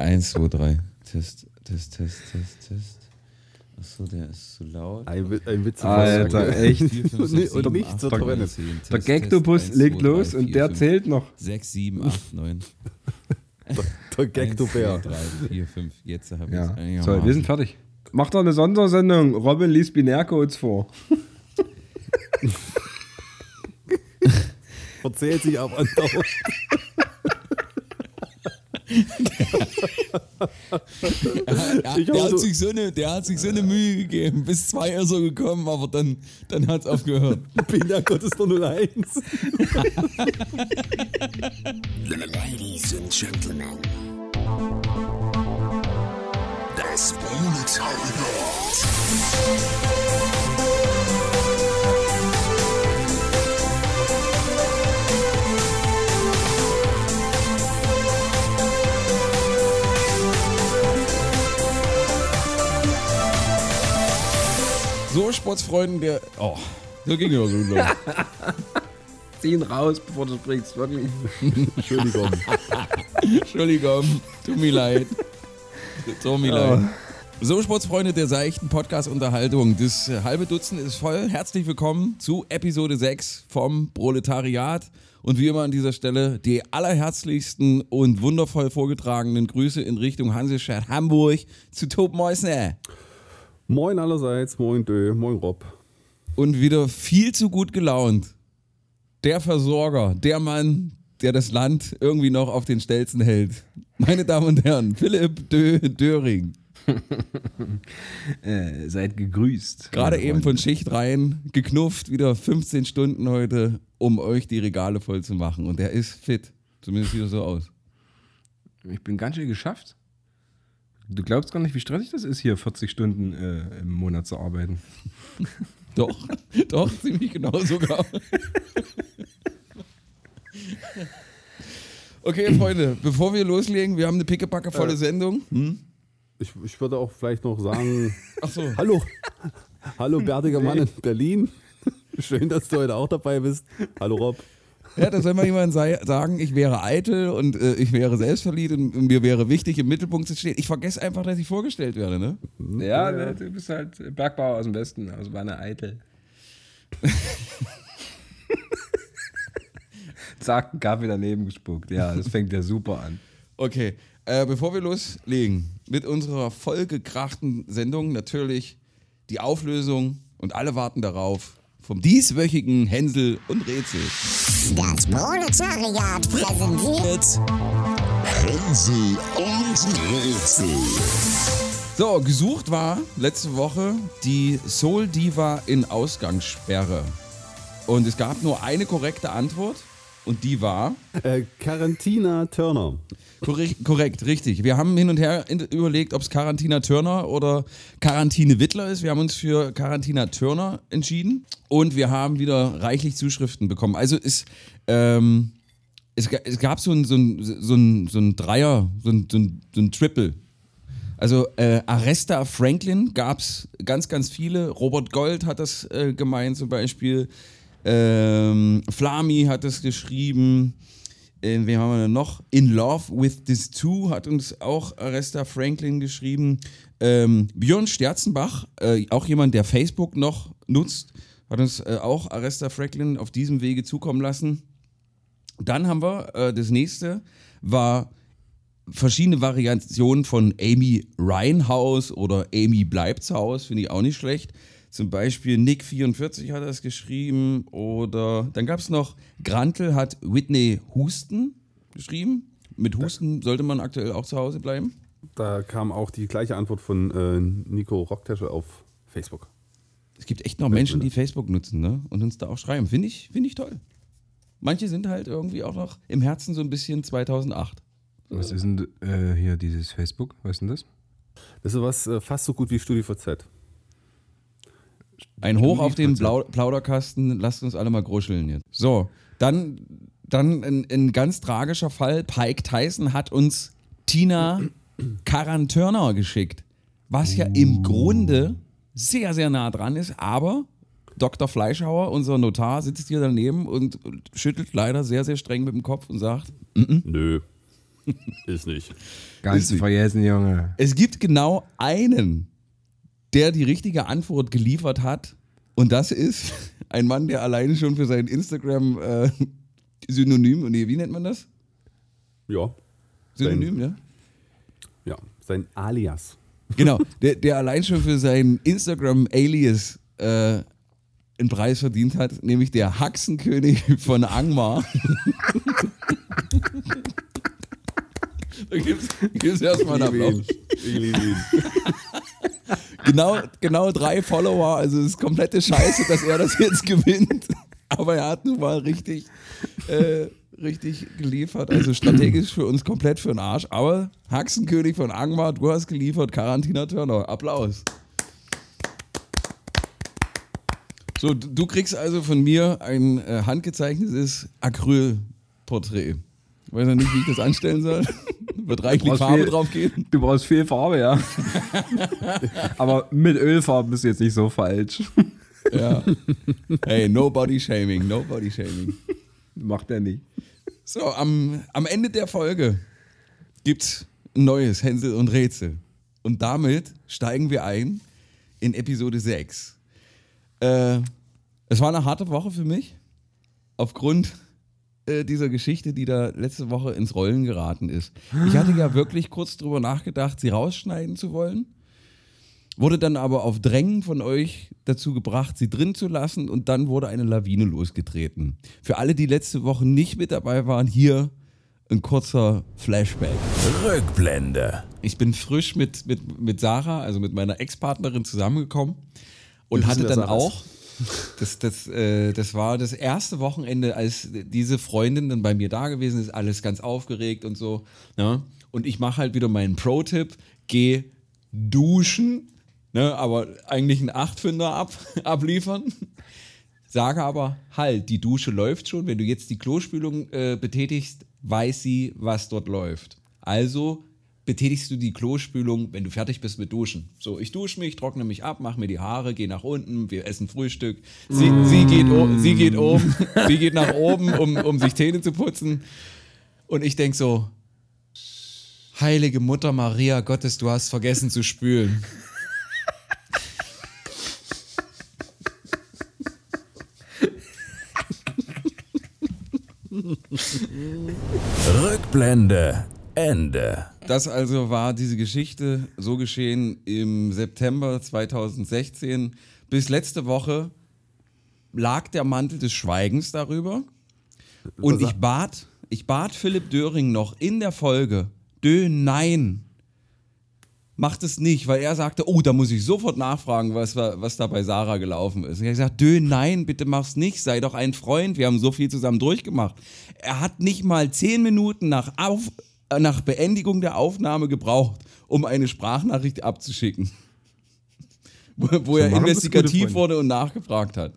Eins, zwei, drei. Test, Test, Test, Test, Test. Achso, der ist zu laut. Ein, ein Witz. Alter, echt. Vier, fünf, Und sechs, nicht sieben, zur zehn. Der Test, legt los drei, und vier, der fünf, zählt noch. Sechs, sieben, acht, neun. Der Gecko-Bär. Eins, zwei, drei, vier, fünf. Jetzt habe ich Ja. es. So, wir sind fertig. Mach doch eine Sondersendung. Robin liest Binärcodes vor. Verzählt sich aber andauernd. Ja, der, hat sich so eine, der hat sich so eine Mühe gegeben. Bis zwei ist er gekommen, aber dann, dann hat es aufgehört. Pina Gottes der 01. Ladies and Gentlemen. Das Proletariat. So, Sportsfreunden, der. Oh, so ging ja so los. Zieh ihn raus, bevor du sprichst, wirklich. Entschuldigung. Entschuldigung, tut mir leid. Tut mir Oh. leid. So, Sportsfreunde der seichten Podcast-Unterhaltung. Das halbe Dutzend ist voll. Herzlich willkommen zu Episode 6 vom Proletariat. Und wie immer an dieser Stelle die allerherzlichsten und wundervoll vorgetragenen Grüße in Richtung Hansestadt Hamburg zu Tob Meusner. Moin allerseits, moin Dö, moin Rob. Und wieder viel zu gut gelaunt. Der Versorger, der Mann, der das Land irgendwie noch auf den Stelzen hält. Meine Damen und Herren, Philipp Dö Döring. Äh, seid gegrüßt. Gerade eben von Schicht rein, geknufft, wieder 15 Stunden heute, um euch die Regale voll zu machen. Und er ist fit. Zumindest sieht er so aus. Ich bin ganz schön geschafft. Du glaubst gar nicht, wie stressig das ist, hier 40 Stunden äh, im Monat zu arbeiten. Doch, doch, ziemlich genau sogar. Okay, Freunde, bevor wir loslegen, wir haben eine pickepacke volle Sendung. Hm? Ich, ich würde auch vielleicht noch sagen, Ach so. hallo, hallo bärtiger Mann in Berlin. Schön, dass du heute auch dabei bist. Hallo Rob. Ja, da soll mal jemand sei, sagen, ich wäre eitel und äh, ich wäre selbstverliebt und, und mir wäre wichtig, im Mittelpunkt zu stehen. Ich vergesse einfach, dass ich vorgestellt werde, ne? Ja, ne, du bist halt Bergbauer aus dem Westen, aus Wanne Eitel. Zack, einen Kaffee daneben gespuckt. Ja, das fängt ja super an. Okay, äh, bevor wir loslegen mit unserer vollgekrachten Sendung, natürlich die Auflösung und alle warten darauf vom dieswöchigen Hänsel und Rätsel. Das Proletariat präsentiert Hänsel und Rätsel. So, gesucht war letzte Woche die Soul Diva in Ausgangssperre. Und es gab nur eine korrekte Antwort und die war Äh, Carantina Turner. korrekt, korrekt, richtig. Wir haben hin und her überlegt, ob es Quarantina Turner oder Quarantine Wittler ist. Wir haben uns für Quarantina Turner entschieden und wir haben wieder reichlich Zuschriften bekommen. Also es, ähm, es gab so ein, so ein, so ein, so ein Dreier, so ein, so ein, so ein Triple. Also äh, Arresta Franklin gab es ganz, ganz viele. Robert Gold hat das äh, gemeint zum Beispiel. Ähm, Flami hat es geschrieben. Äh, wen haben wir denn noch? In Love with This Two hat uns auch Arresta Franklin geschrieben. Ähm, Björn Sterzenbach, äh, auch jemand, der Facebook noch nutzt, hat uns äh, auch Arresta Franklin auf diesem Wege zukommen lassen. Dann haben wir äh, das nächste, war verschiedene Variationen von Amy Reinhaus oder Amy bleibt zu finde ich auch nicht schlecht. Zum Beispiel Nick44 hat das geschrieben oder dann gab es noch Grantel hat Whitney Husten geschrieben. Mit Husten sollte man aktuell auch zu Hause bleiben. Da kam auch die gleiche Antwort von äh, Nico Rocktasche auf Facebook. Es gibt echt noch Menschen, die Facebook nutzen ne? und uns da auch schreiben. Finde ich, finde ich toll. Manche sind halt irgendwie auch noch im Herzen so ein bisschen 2008. Was ist denn äh, hier dieses Facebook? Was ist denn das? Das ist was äh, fast so gut wie StudiVZ. Ein Hoch auf den Blau Plauderkasten, lasst uns alle mal gruscheln jetzt. So, dann, dann ein, ein ganz tragischer Fall. Pike Tyson hat uns Tina Karan-Turner geschickt, was ja im Grunde sehr, sehr nah dran ist, aber Dr. Fleischhauer, unser Notar, sitzt hier daneben und schüttelt leider sehr, sehr streng mit dem Kopf und sagt, Nö. Ist nicht. Ganz Ist nicht. vergessen, Junge. Es gibt genau einen, der die richtige Antwort geliefert hat. Und das ist ein Mann, der alleine schon für sein Instagram-Synonym, nee, wie nennt man das? Ja. Synonym, ja? Ja, sein Alias. Genau, der, der allein schon für sein Instagram-Alias äh, einen Preis verdient hat, nämlich der Haxenkönig von Angmar. da gibt es erstmal einen Applaus. Ich liebe ihn. Genau, genau drei Follower, also es ist komplette Scheiße, dass er das jetzt gewinnt. Aber er hat nun mal richtig, äh, richtig geliefert. Also strategisch für uns komplett für den Arsch. Aber Haxenkönig von Angmar, du hast geliefert, Karantina Turner. Applaus. So, du du kriegst also von mir ein äh, handgezeichnetes Acrylporträt. Ich weiß ja nicht, wie ich das anstellen soll. Wird reichlich Farbe viel- drauf gehen. Du brauchst viel Farbe, ja. Aber mit Ölfarben bist du jetzt nicht so falsch. Ja. Hey, no body shaming, no body shaming. Macht er nicht. So, am, am Ende der Folge gibt's ein neues Hänsel und Rätsel. Und damit steigen wir ein in Episode 6. Äh, es war eine harte Woche für mich. Aufgrund äh, dieser Geschichte, die da letzte Woche ins Rollen geraten ist. Ich hatte ja wirklich kurz drüber nachgedacht, sie rausschneiden zu wollen. Wurde dann aber auf Drängen von euch dazu gebracht, sie drin zu lassen und dann wurde eine Lawine losgetreten. Für alle, die letzte Woche nicht mit dabei waren, hier ein kurzer Flashback. Rückblende. Ich bin frisch mit, mit, mit Sarah, also mit meiner Ex-Partnerin zusammengekommen und hatte dann auch, das, das, äh, das war das erste Wochenende, als diese Freundin dann bei mir da gewesen ist, alles ganz aufgeregt und so. Ne? Und ich mache halt wieder meinen Pro-Tipp, geh duschen, ne? aber eigentlich einen Achtfünder ab, abliefern. Sage aber, halt, die Dusche läuft schon. Wenn du jetzt die Klospülung äh, betätigst, weiß sie, was dort läuft. Also betätigst du die Klospülung, wenn du fertig bist mit Duschen. So, ich dusche mich, trockne mich ab, mache mir die Haare, gehe nach unten, wir essen Frühstück. Sie, sie, geht, sie geht oben, sie geht nach oben, um, um sich Zähne zu putzen. Und ich denk so, Heilige Mutter Maria Gottes, du hast vergessen zu spülen. Rückblende. Ende. Das also war diese Geschichte so geschehen im September 2016. Bis letzte Woche lag der Mantel des Schweigens darüber. Und ich bat, ich bat Philipp Döring noch in der Folge, Dö, nein, macht es nicht, weil er sagte, oh, da muss ich sofort nachfragen, was, wa- was da bei Sarah gelaufen ist. Und ich habe gesagt, Dö, nein, bitte mach's nicht, sei doch ein Freund, wir haben so viel zusammen durchgemacht. Er hat nicht mal zehn Minuten nach, Auf, nach Beendigung der Aufnahme gebraucht, um eine Sprachnachricht abzuschicken. Wo, wo er investigativ wurde und nachgefragt hat.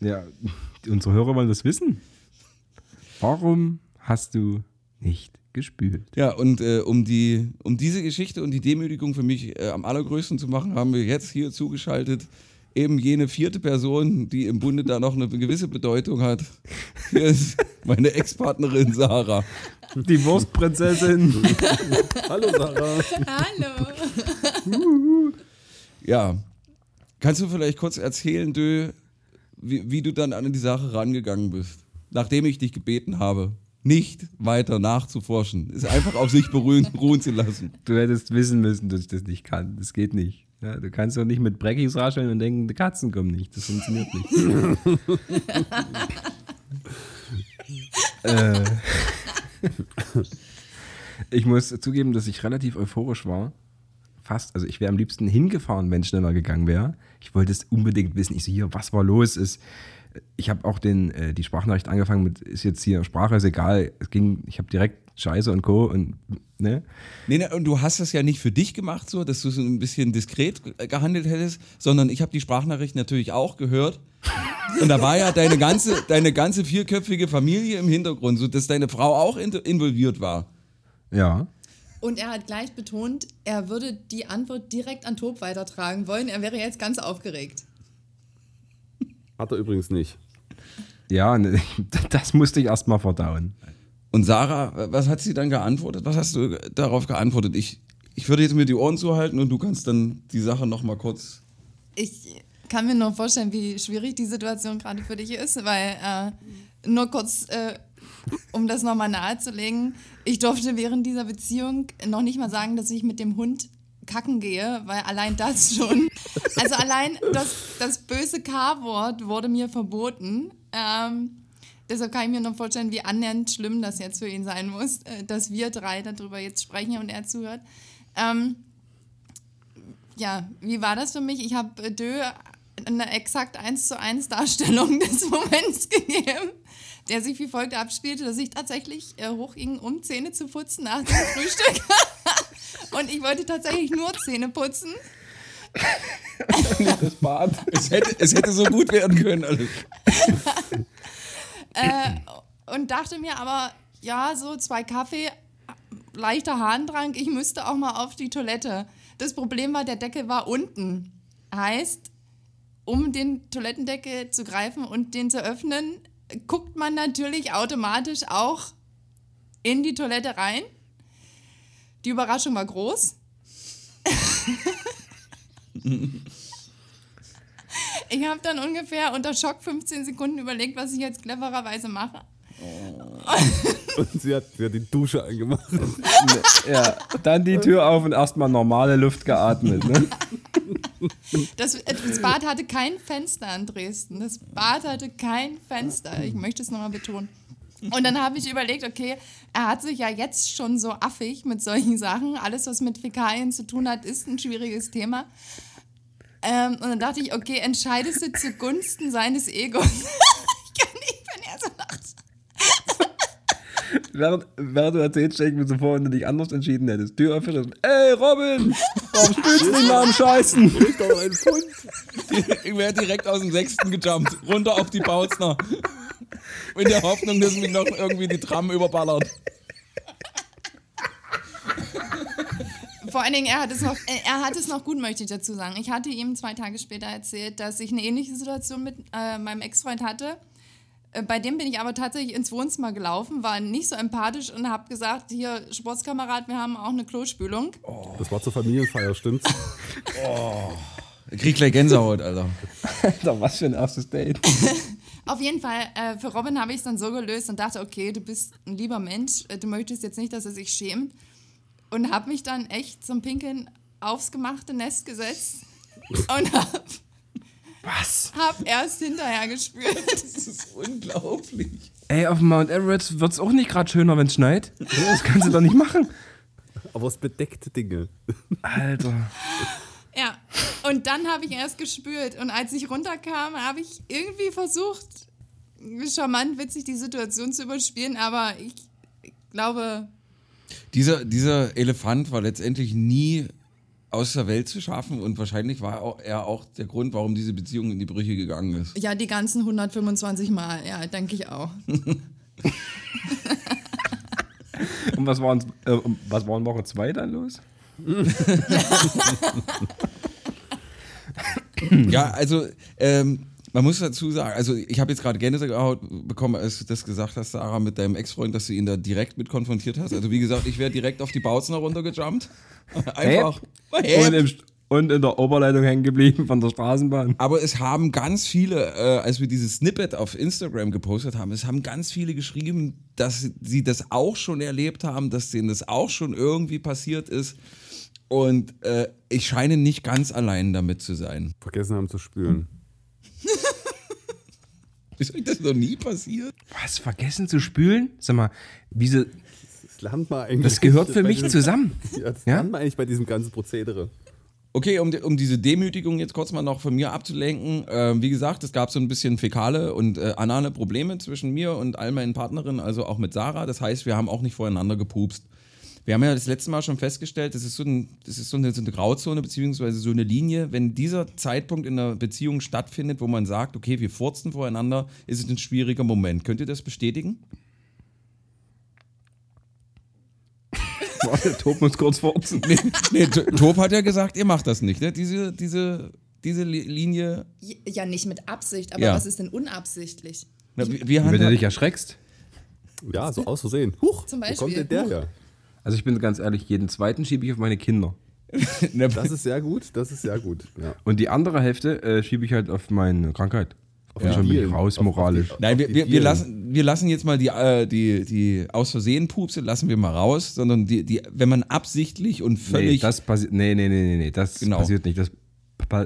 Ja, unsere Hörer wollen das wissen. Warum hast du nicht gespült? Ja, und äh, um, die, um diese Geschichte und die Demütigung für mich äh, am allergrößten zu machen, haben wir jetzt hier zugeschaltet eben jene vierte Person, die im Bunde da noch eine gewisse Bedeutung hat. Hier ist meine Ex-Partnerin Sarah. Die Wurstprinzessin. Hallo Sarah. Hallo. Ja, kannst du vielleicht kurz erzählen, Dö, wie, wie du dann an die Sache rangegangen bist, nachdem ich dich gebeten habe, nicht weiter nachzuforschen, es einfach auf sich beruhen, ruhen zu lassen. Du hättest wissen müssen, dass ich das nicht kann. Das geht nicht. Ja, du kannst doch nicht mit Breckies rascheln und denken, die Katzen kommen nicht. Das funktioniert nicht. äh, ich muss zugeben, dass ich relativ euphorisch war. Fast, also ich wäre am liebsten hingefahren, wenn es schneller gegangen wäre. Ich wollte es unbedingt wissen. Ich so, hier, was war los? Ist, ich habe auch den, äh, die Sprachnachricht angefangen mit, ist jetzt hier, Sprache ist egal. Es ging, ich habe direkt Scheiße und Co. und, ne? Nee, nee, und du hast das ja nicht für dich gemacht, so, dass du so ein bisschen diskret ge- gehandelt hättest, sondern ich habe die Sprachnachricht natürlich auch gehört. Und da war ja deine ganze, deine ganze vierköpfige Familie im Hintergrund, so dass deine Frau auch in, involviert war. Ja. Und er hat gleich betont, er würde die Antwort direkt an Tob weitertragen wollen. Er wäre jetzt ganz aufgeregt. Hat er übrigens nicht. Ja, ne, das musste ich erstmal verdauen. Und Sarah, was hat sie dann geantwortet? Was hast du darauf geantwortet? Ich, ich würde jetzt mir die Ohren zuhalten und du kannst dann die Sache nochmal kurz. Ich kann mir nur vorstellen, wie schwierig die Situation gerade für dich ist, weil äh, nur kurz, äh, um das nochmal nahezulegen, ich durfte während dieser Beziehung noch nicht mal sagen, dass ich mit dem Hund kacken gehe, weil allein das schon, also allein das, das böse K-Wort wurde mir verboten. Ähm, deshalb kann ich mir noch vorstellen, wie annähernd schlimm das jetzt für ihn sein muss, äh, dass wir drei darüber jetzt sprechen und er zuhört. Ähm, ja, wie war das für mich? Ich habe Dö eine exakt eins zu eins Darstellung des Moments gegeben, der sich wie folgt abspielte, dass ich tatsächlich äh, hochging, um Zähne zu putzen nach dem Frühstück. Und ich wollte tatsächlich nur Zähne putzen. Das Bad. Es hätte, es hätte so gut werden können. Alles. Äh, und dachte mir aber, ja, so zwei Kaffee, leichter Harndrang, ich müsste auch mal auf die Toilette. Das Problem war, der Deckel war unten. Heißt, um den Toilettendeckel zu greifen und den zu öffnen, guckt man natürlich automatisch auch in die Toilette rein. Die Überraschung war groß. ich habe dann ungefähr unter Schock 15 Sekunden überlegt, was ich jetzt clevererweise mache. Und sie hat, sie hat die Dusche angemacht. Ja, dann die Tür auf und erstmal normale Luft geatmet. Ne? Das, das Bad hatte kein Fenster in Dresden. Das Bad hatte kein Fenster. Ich möchte es nochmal betonen. Und dann habe ich überlegt, okay, er hat sich ja jetzt schon so affig mit solchen Sachen. Alles, was mit Fäkalien zu tun hat, ist ein schwieriges Thema. Ähm, und dann dachte ich, okay, entscheidest du zugunsten seines Egos. ich kann nicht, wenn er so lacht. Während, während du erzählst, stell ich mir so vor, wenn du dich anders entschieden hättest. Tür öffnet und, ey Robin, warum spielst du nicht mal am Scheißen? Ich doch ein Pfund. Ich wäre direkt aus dem Sechsten gejumpt, runter auf die Bautzner. In der Hoffnung, dass mich noch irgendwie die Tram überballert. Vor allen Dingen, er hat, es noch, er hat es noch gut, möchte ich dazu sagen. Ich hatte ihm zwei Tage später erzählt, dass ich eine ähnliche Situation mit äh, meinem Ex-Freund hatte. Äh, Bei dem bin ich aber tatsächlich ins Wohnzimmer gelaufen, war nicht so empathisch und habe gesagt, hier, Sportskamerad, wir haben auch eine Klospülung. Das war zur Familienfeier, stimmt's? Ich krieg gleich Gänsehaut, Alter. Alter, was für ein erstes Date. Auf jeden Fall, äh, für Robin habe ich es dann so gelöst und dachte, okay, du bist ein lieber Mensch, äh, du möchtest jetzt nicht, dass er sich schämt. Und habe mich dann echt zum Pinkeln aufs gemachte Nest gesetzt und habe Was? hab erst hinterher gespürt. Das ist unglaublich. Ey, auf dem Mount Everest wird's auch nicht gerade schöner, wenn's schneit. Das kannst du doch nicht machen. Aber es bedeckt Dinge. Alter. Ja, und dann habe ich erst gespürt. Und als ich runterkam, habe ich irgendwie versucht, charmant, witzig die Situation zu überspielen, aber ich glaube, Dieser, dieser Elefant war letztendlich nie aus der Welt zu schaffen und wahrscheinlich war auch- er auch der Grund, warum diese Beziehung in die Brüche gegangen ist. ja, die ganzen 125 Mal, ja, denke ich auch. Und was war, äh, was war in Woche 2 dann los? Ja, also ähm, man muss dazu sagen, also ich habe jetzt gerade Gänsehaut bekommen, als du das gesagt hast, Sarah, mit deinem Ex-Freund, dass du ihn da direkt mit konfrontiert hast. Also wie gesagt, ich wäre direkt auf die Bautzner runtergejumpt. Einfach. Und, Häp. im, und in der Oberleitung hängen geblieben von der Straßenbahn. Aber es haben ganz viele, äh, als wir dieses Snippet auf Instagram gepostet haben, es haben ganz viele geschrieben, dass sie das auch schon erlebt haben, dass denen das auch schon irgendwie passiert ist. Und äh, ich scheine nicht ganz allein damit zu sein. Vergessen haben zu spülen. Ist euch das noch nie passiert? Was, vergessen zu spülen? Sag mal, diese, Das lernt man eigentlich. das gehört für mich diesem- zusammen. Ja, das Ja? lernt man eigentlich bei diesem ganzen Prozedere. Okay, um, um diese Demütigung jetzt kurz mal noch von mir abzulenken. ähm, wie gesagt, es gab so ein bisschen fäkale und äh, anale Probleme zwischen mir und all meinen Partnerinnen, also auch mit Sarah. Das heißt, wir haben auch nicht voreinander gepupst. Wir haben ja das letzte Mal schon festgestellt, das ist so, ein, das ist so, eine, so eine Grauzone beziehungsweise so eine Linie. Wenn dieser Zeitpunkt in der Beziehung stattfindet, wo man sagt, okay, wir furzen voreinander, ist es ein schwieriger Moment. Könnt ihr das bestätigen? Warte, Tob muss kurz furzen. Nee, nee Tob hat ja gesagt, ihr macht das nicht, ne? Diese, diese, diese Li- Linie. Ja, nicht mit Absicht, aber Ja. was ist denn unabsichtlich? Na, wir, wir Wenn du dich erschreckst. Ja, so aus Versehen. Huch, Zum wo kommt Beispiel. denn der her? Also ich bin ganz ehrlich, jeden zweiten schiebe ich auf meine Kinder. Das ist sehr gut, das ist sehr gut. Ja. Und die andere Hälfte äh, schiebe ich halt auf meine Krankheit. Auf Ja. schon bin ich raus Auf- auf moralisch. die- Nein, wir, wir, wir, lassen, wir lassen jetzt mal die, äh, die, die aus Versehen Pupse, lassen wir mal raus, sondern die, die, wenn man absichtlich und Nee, völlig. das passiert. Nee, nee, nee, nee, nee, das Genau. passiert nicht. Das,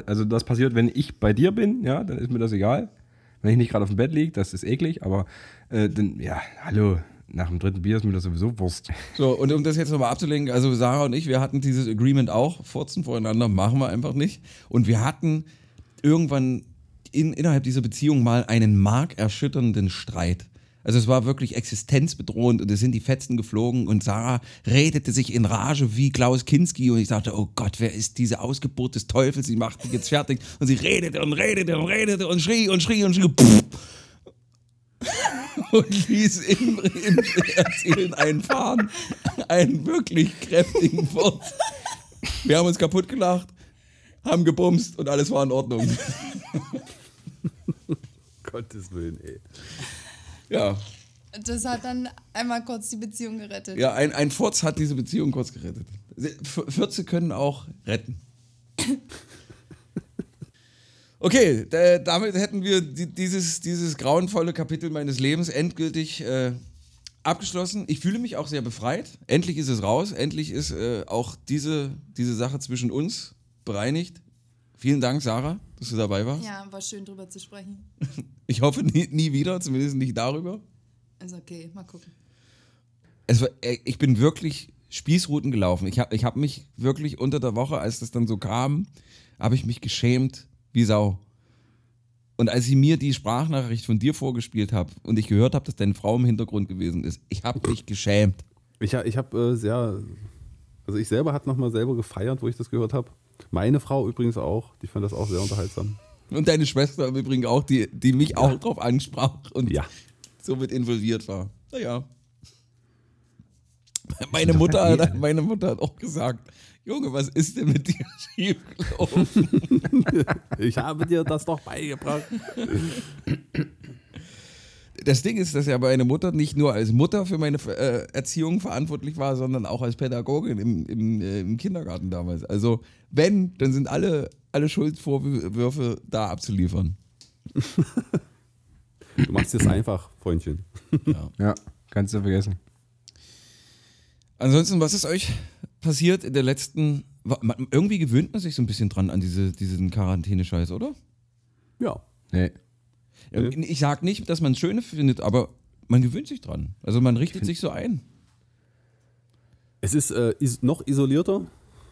also das passiert, wenn ich bei dir bin, ja, dann ist mir das egal. Wenn ich nicht gerade auf dem Bett liege, das ist eklig, aber äh, dann, ja, hallo, nach dem dritten Bier ist mir das sowieso Wurst. so, und um das jetzt nochmal abzulenken, also Sarah und ich, wir hatten dieses Agreement auch, furzen voreinander, machen wir einfach nicht. Und wir hatten irgendwann in, innerhalb dieser Beziehung mal einen markerschütternden Streit. Also es war wirklich existenzbedrohend und es sind die Fetzen geflogen und Sarah redete sich in Rage wie Klaus Kinski und ich sagte, oh Gott, wer ist diese Ausgeburt des Teufels? Sie macht mich jetzt fertig und sie redete und redete und redete und schrie und schrie und schrie. Pff. Und ließ im, im Erzählen einfahren einen wirklich kräftigen Furz. Wir haben uns kaputt gelacht, haben gebumst und alles war in Ordnung. Gottes Willen, ey. Ja, Das hat dann einmal kurz die Beziehung gerettet. ja ein, ein Furz hat diese Beziehung kurz gerettet. Fürze können auch retten. Okay, da, damit hätten wir die, dieses, dieses grauenvolle Kapitel meines Lebens endgültig äh, abgeschlossen. Ich fühle mich auch sehr befreit. Endlich ist es raus. Endlich ist äh, auch diese, diese Sache zwischen uns bereinigt. Vielen Dank, Sarah, dass du dabei warst. Ja, war schön drüber zu sprechen. Ich hoffe nie, nie wieder, zumindest nicht darüber. Ist okay, mal gucken. War, äh, ich bin wirklich Spießruten gelaufen. Ich habe ich hab mich wirklich unter der Woche, als das dann so kam, habe ich mich geschämt wie Sau. Und als ich mir die Sprachnachricht von dir vorgespielt habe und ich gehört habe, dass deine Frau im Hintergrund gewesen ist, ich habe mich geschämt. Ich, ich habe äh, sehr, also ich selber hat nochmal selber gefeiert, wo ich das gehört habe. Meine Frau übrigens auch, die fand das auch sehr unterhaltsam. Und deine Schwester im Übrigen auch, die, die mich auch drauf ansprach und Ja. somit involviert war. Naja. Meine Mutter, hat, meine Mutter hat auch gesagt, Junge, was ist denn mit dir schiefgelaufen? Ich habe dir das doch beigebracht. Das Ding ist, dass ja meine Mutter nicht nur als Mutter für meine äh, Erziehung verantwortlich war, sondern auch als Pädagogin im, im, äh, im Kindergarten damals. Also wenn, dann sind alle, alle Schuldvorwürfe da abzuliefern. Du machst es einfach, Freundchen. Ja, kannst du vergessen. Ansonsten, was ist euch passiert in der letzten... Irgendwie gewöhnt man sich so ein bisschen dran an diese, diesen Quarantäne-Scheiß, oder? Ja. Nee. Ich sag nicht, dass man es schön findet, aber man gewöhnt sich dran. Also man richtet sich so ein. Es ist äh, is noch isolierter,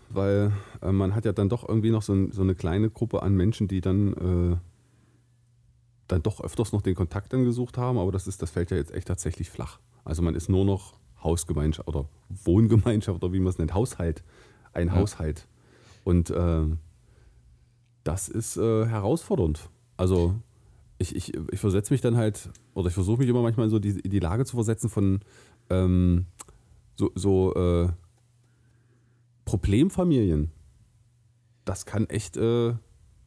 weil äh, man hat ja dann doch irgendwie noch so, ein, so eine kleine Gruppe an Menschen, die dann, äh, dann doch öfters noch den Kontakt dann gesucht haben, aber das, ist, das fällt ja jetzt echt tatsächlich flach. Also man ist nur noch Hausgemeinschaft oder Wohngemeinschaft oder wie man es nennt, Haushalt. Ein Haushalt. Und äh, das ist äh, herausfordernd. Also ich, ich, ich versetze mich dann halt, oder ich versuche mich immer manchmal so die, die Lage zu versetzen von ähm, so, so äh, Problemfamilien. Das kann echt, äh,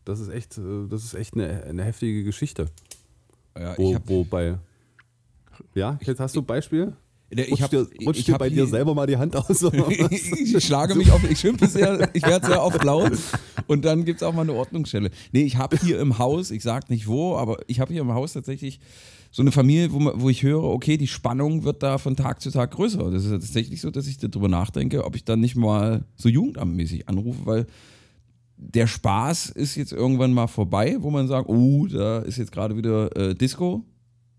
das ist echt, äh, das ist echt eine, eine heftige Geschichte. Ja, Wo, ich hab, wobei, ja, jetzt hast du ein Beispiel? Ich Rutscht hab- dir, rutscht ich dir hab bei hier- dir selber mal die Hand aus? Ich schlage mich auf, ich schimpfe sehr, ich werde sehr oft laut und dann gibt es auch mal eine Ordnungsstelle. Nee, ich habe hier im Haus, ich sage nicht wo, aber ich habe hier im Haus tatsächlich so eine Familie, wo, wo ich höre, okay, die Spannung wird da von Tag zu Tag größer. Das ist ja tatsächlich so, dass ich darüber nachdenke, ob ich dann nicht mal so jugendamtmäßig anrufe, weil der Spaß ist jetzt irgendwann mal vorbei, wo man sagt, oh, da ist jetzt gerade wieder äh, Disco,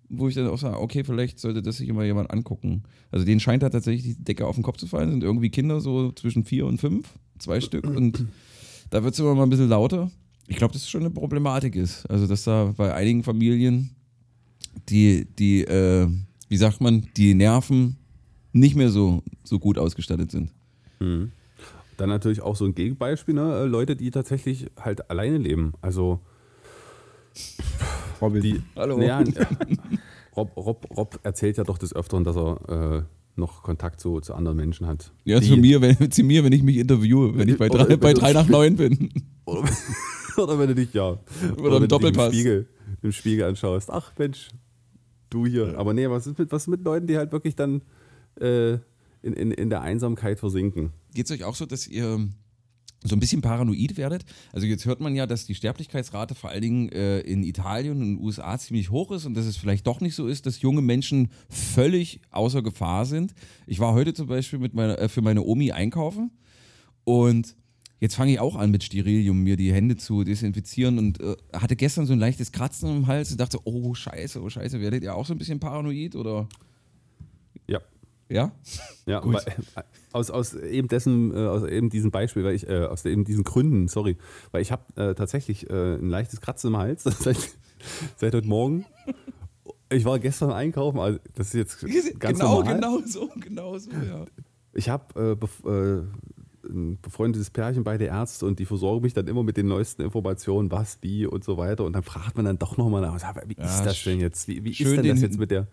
wo ich dann auch sage, okay, vielleicht sollte das sich immer jemand angucken. Also denen scheint da tatsächlich die Decke auf den Kopf zu fallen, sind irgendwie Kinder so zwischen vier und fünf, zwei Stück und da wird es immer mal ein bisschen lauter. Ich glaube, dass es schon eine Problematik ist. Also dass da bei einigen Familien die, die, äh, wie sagt man, die Nerven nicht mehr so, so gut ausgestattet sind. Dann natürlich auch so ein Gegenbeispiel, ne? Leute, die tatsächlich halt alleine leben. Also Robin. die. Hallo. Ja, Rob, Rob, Rob erzählt ja doch des Öfteren, dass er äh, noch Kontakt zu, zu anderen Menschen hat. Ja, die, zu mir, wenn, zu mir, wenn ich mich interviewe, wenn ich bei Oder drei, bei drei nach neun bin. Oder, oder wenn du dich, ja. Oder im wenn du dich Doppelpass. Im Spiegel, im Spiegel anschaust. Ach Mensch, Du hier. Aber nee, was ist mit, was ist mit Leuten, die halt wirklich dann äh, in, in, in der Einsamkeit versinken? Geht es euch auch so, dass ihr so ein bisschen paranoid werdet? Also jetzt hört man ja, dass die Sterblichkeitsrate vor allen Dingen äh, in Italien und in den USA ziemlich hoch ist und dass es vielleicht doch nicht so ist, dass junge Menschen völlig außer Gefahr sind. Ich war heute zum Beispiel mit meiner, äh, für meine Omi einkaufen und jetzt fange ich auch an mit Sterilium mir die Hände zu desinfizieren und äh, hatte gestern so ein leichtes Kratzen im Hals und dachte, oh scheiße, oh scheiße, werdet ihr auch so ein bisschen paranoid oder? Ja. Ja? Gut. weil, äh, aus, aus eben dessen, äh, aus eben diesem Beispiel, weil ich, äh, aus eben diesen Gründen, sorry, weil ich habe äh, tatsächlich äh, ein leichtes Kratzen im Hals seit, seit heute Morgen. Ich war gestern einkaufen, also das ist jetzt ganz genau, normal. genau so, genau so, ja. Ich habe äh, bef ein befreundetes Pärchen beide Ärzte und die versorgen mich dann immer mit den neuesten Informationen, was, wie und so weiter. Und dann fragt man dann doch nochmal nach, wie Ja, ist das denn jetzt? Wie, wie ist denn das jetzt mit der?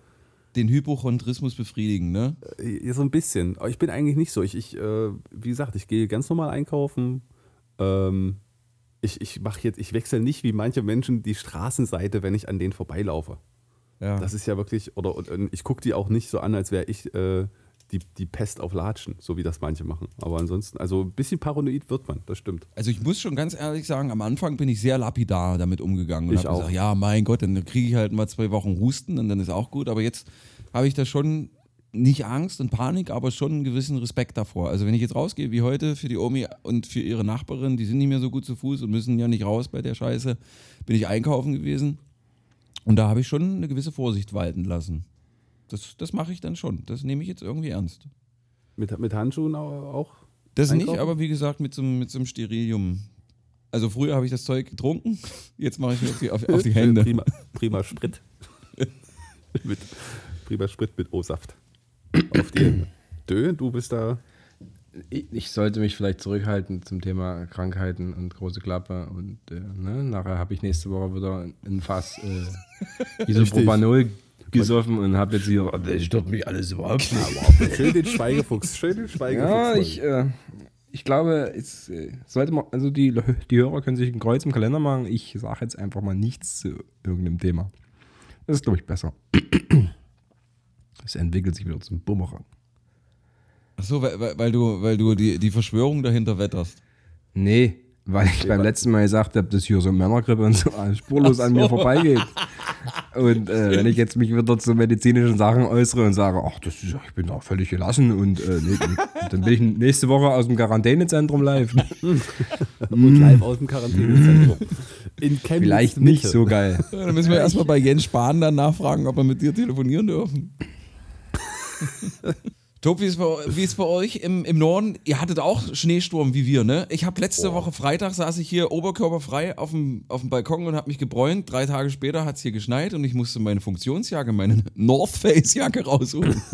Den Hypochondrismus befriedigen, ne? Ja, so ein bisschen. Aber ich bin eigentlich nicht so. Ich, ich äh, wie gesagt, ich gehe ganz normal einkaufen. Ähm, ich ich mache jetzt, ich wechsle nicht wie manche Menschen die Straßenseite, wenn ich an denen vorbeilaufe. Ja. Das ist ja wirklich, oder und, und ich gucke die auch nicht so an, als wäre ich äh, die, die Pest auf Latschen, so wie das manche machen. Aber ansonsten, also ein bisschen paranoid wird man, das stimmt. Also ich muss schon ganz ehrlich sagen, am Anfang bin ich sehr lapidar damit umgegangen und Ich habe auch. gesagt, ja, mein Gott, dann kriege ich halt mal zwei Wochen Husten und dann ist auch gut. Aber jetzt habe ich da schon nicht Angst und Panik, aber schon einen gewissen Respekt davor. Also wenn ich jetzt rausgehe, wie heute für die Omi und für ihre Nachbarin, die sind nicht mehr so gut zu Fuß und müssen ja nicht raus bei der Scheiße, bin ich einkaufen gewesen und da habe ich schon eine gewisse Vorsicht walten lassen. Das, das mache ich dann schon. Das nehme ich jetzt irgendwie ernst. Mit, mit Handschuhen au- auch? Das nicht, Einkaufen? aber wie gesagt, mit so, einem- mit so einem Sterilium. Also früher habe ich das Zeug getrunken, jetzt mache ich mir auf die, auf, auf die Hände. Prima, prima Sprit. mit, prima Sprit mit O-Saft. Auf die Hände. Dö, du bist da. Ich, ich sollte mich vielleicht zurückhalten zum Thema Krankheiten und große Klappe. Und äh, ne, nachher habe ich nächste Woche wieder ein Fass äh, Isopropanol gesoffen und habe jetzt hier, oh, das stört mich alles überhaupt nicht. Schön den Schweigefuchs. Schön den Schweigefuchs. Ja, ich, äh, ich glaube, es äh, sollte man, also die, die Hörer können sich ein Kreuz im Kalender machen. Ich sage jetzt einfach mal nichts zu irgendeinem Thema. Das ist, glaube ich, besser. Es entwickelt sich wieder zum Bumerang. Achso, weil, weil, weil du, weil du die, die Verschwörung dahinter wetterst. Nee, weil ich beim letzten Mal gesagt habe, dass hier so Männergrippe und so spurlos an mir vorbeigeht. Und äh, wenn ich jetzt mich wieder zu medizinischen Sachen äußere und sage, ach, das ist, ich bin da völlig gelassen und äh, nee, nee, dann bin ich nächste Woche aus dem Quarantänezentrum live. Und live aus dem Quarantänezentrum. In Chemnitz Vielleicht nicht Mitte. so geil. Ja, dann müssen wir erstmal bei Jens Spahn dann nachfragen, ob wir mit dir telefonieren dürfen. Tob, wie ist, bei, wie ist bei euch im, im Norden? Ihr hattet auch Schneesturm wie wir, ne? Ich habe letzte Woche Freitag saß ich hier oberkörperfrei auf dem, auf dem Balkon und habe mich gebräunt. Drei Tage später hat es hier geschneit und ich musste meine Funktionsjacke, meine North Face Jacke rausholen.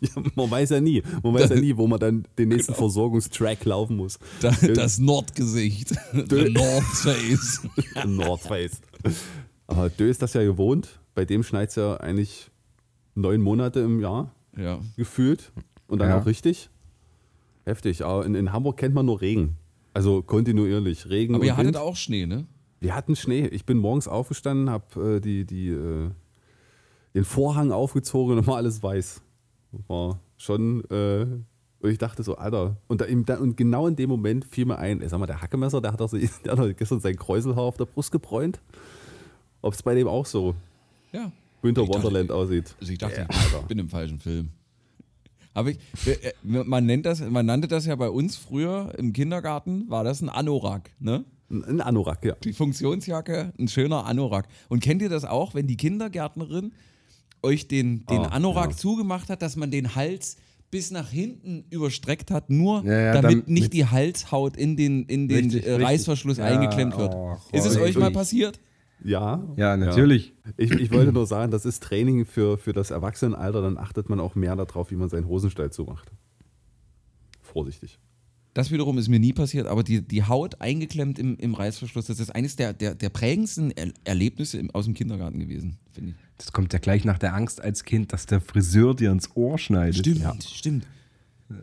Ja, man weiß ja nie. Man weiß ja nie, wo man dann den nächsten Versorgungstrack laufen muss. Da, das Nordgesicht, the North Face. North Face. Aber Dö ist das ja gewohnt. Bei dem schneit es ja eigentlich neun Monate im Jahr Ja. gefühlt. Und dann Ja. auch richtig. Heftig. Aber in, in Hamburg kennt man nur Regen. Also kontinuierlich Regen. Aber ihr hattet Wind. auch Schnee, ne? Wir hatten Schnee. Ich bin morgens aufgestanden, habe äh, die, die, äh, den Vorhang aufgezogen und war alles weiß. War schon, äh, und ich dachte so, Alter. Und, da, im- da, und genau in dem Moment fiel mir ein, ey, sag mal, der Hackemesser, der hat doch, so, der hat gestern sein Kräuselhaar auf der Brust gebräunt. Ob es bei dem auch so Ja. Winter Ich dachte- Wonderland aussieht. Also ich dachte, ich bin im falschen Film. Aber ich, äh, man, nennt das, man nannte das ja bei uns früher im Kindergarten, war das ein Anorak, ne? Ein, Anorak, ja. Die Funktionsjacke, ein schöner Anorak. Und kennt ihr das auch, wenn die Kindergärtnerin euch den, den Oh, Anorak ja. zugemacht hat, dass man den Hals bis nach hinten überstreckt hat, nur Ja, ja, damit nicht die Halshaut in den, in den Richtig, äh, richtig. Reißverschluss Ja, eingeklemmt wird. oh, Ist es euch mal passiert? Ja. Ja, natürlich. Ich, ich wollte nur sagen, das ist Training für, für das Erwachsenenalter, dann achtet man auch mehr darauf, wie man seinen Hosenstall zumacht. Vorsichtig. Das wiederum ist mir nie passiert, aber die, die Haut eingeklemmt im, im Reißverschluss, das ist eines der, der, der prägendsten er Erlebnisse im, aus dem Kindergarten gewesen, finde ich. Das kommt ja gleich nach der Angst als Kind, dass der Friseur dir ins Ohr schneidet. stimmt.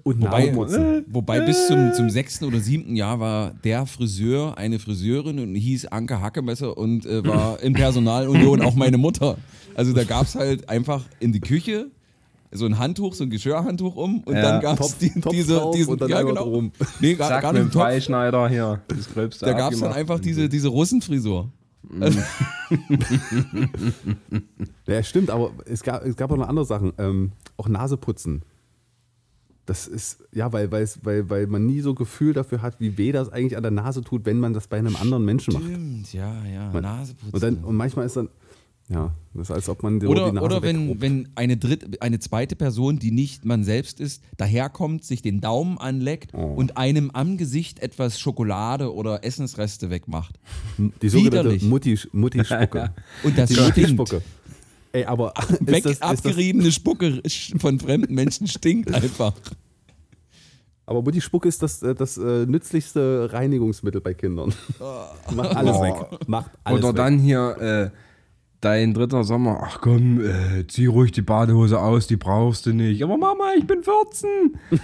Und Wobei, Nasenputzen. wobei bis zum, zum sechsten oder siebten Jahr war der Friseur eine Friseurin und hieß Anke Hackemesser und äh, war in Personalunion auch meine Mutter. Also da gab es halt einfach in die Küche so ein Handtuch, so ein Geschirrhandtuch um und Ja, dann gab es die, diese, diesen, und dann ja genau. drum. Nee, gar, Zack, gar mit nicht dem Topf. Freischneider hier. Das Gröbste Da gab es dann einfach diese, diese Russenfrisur. Also, Ja, stimmt, aber es gab, es gab auch noch andere Sachen. Ähm, auch Naseputzen. Das ist, ja, weil, weil, weil, weil man nie so Gefühl dafür hat, wie weh das eigentlich an der Nase tut, wenn man das bei einem anderen Menschen macht. stimmt, ja, ja, Man- Naseputzen. Und, dann, und manchmal ist dann, ja, das ist als ob man die, die Oder, Nase oder wenn, wenn eine, dritte, eine zweite Person, die nicht man selbst ist, daherkommt, sich den Daumen anleckt Oh. und einem am Gesicht etwas Schokolade oder Essensreste wegmacht. die sogenannte widerlich. Mutti, Mutti-Spucke. Und das die stinkt. Ey, aber Weg, das, abgeriebene Spucke von fremden Menschen stinkt einfach. aber Mutti-Spucke ist das, äh, das äh, nützlichste Reinigungsmittel bei Kindern. Macht alles Oh. weg. Macht alles Oder weg. dann hier äh, dein dritter Sommer. Ach komm, äh, zieh ruhig die Badehose aus, die brauchst du nicht. Aber Mama, ich bin 14.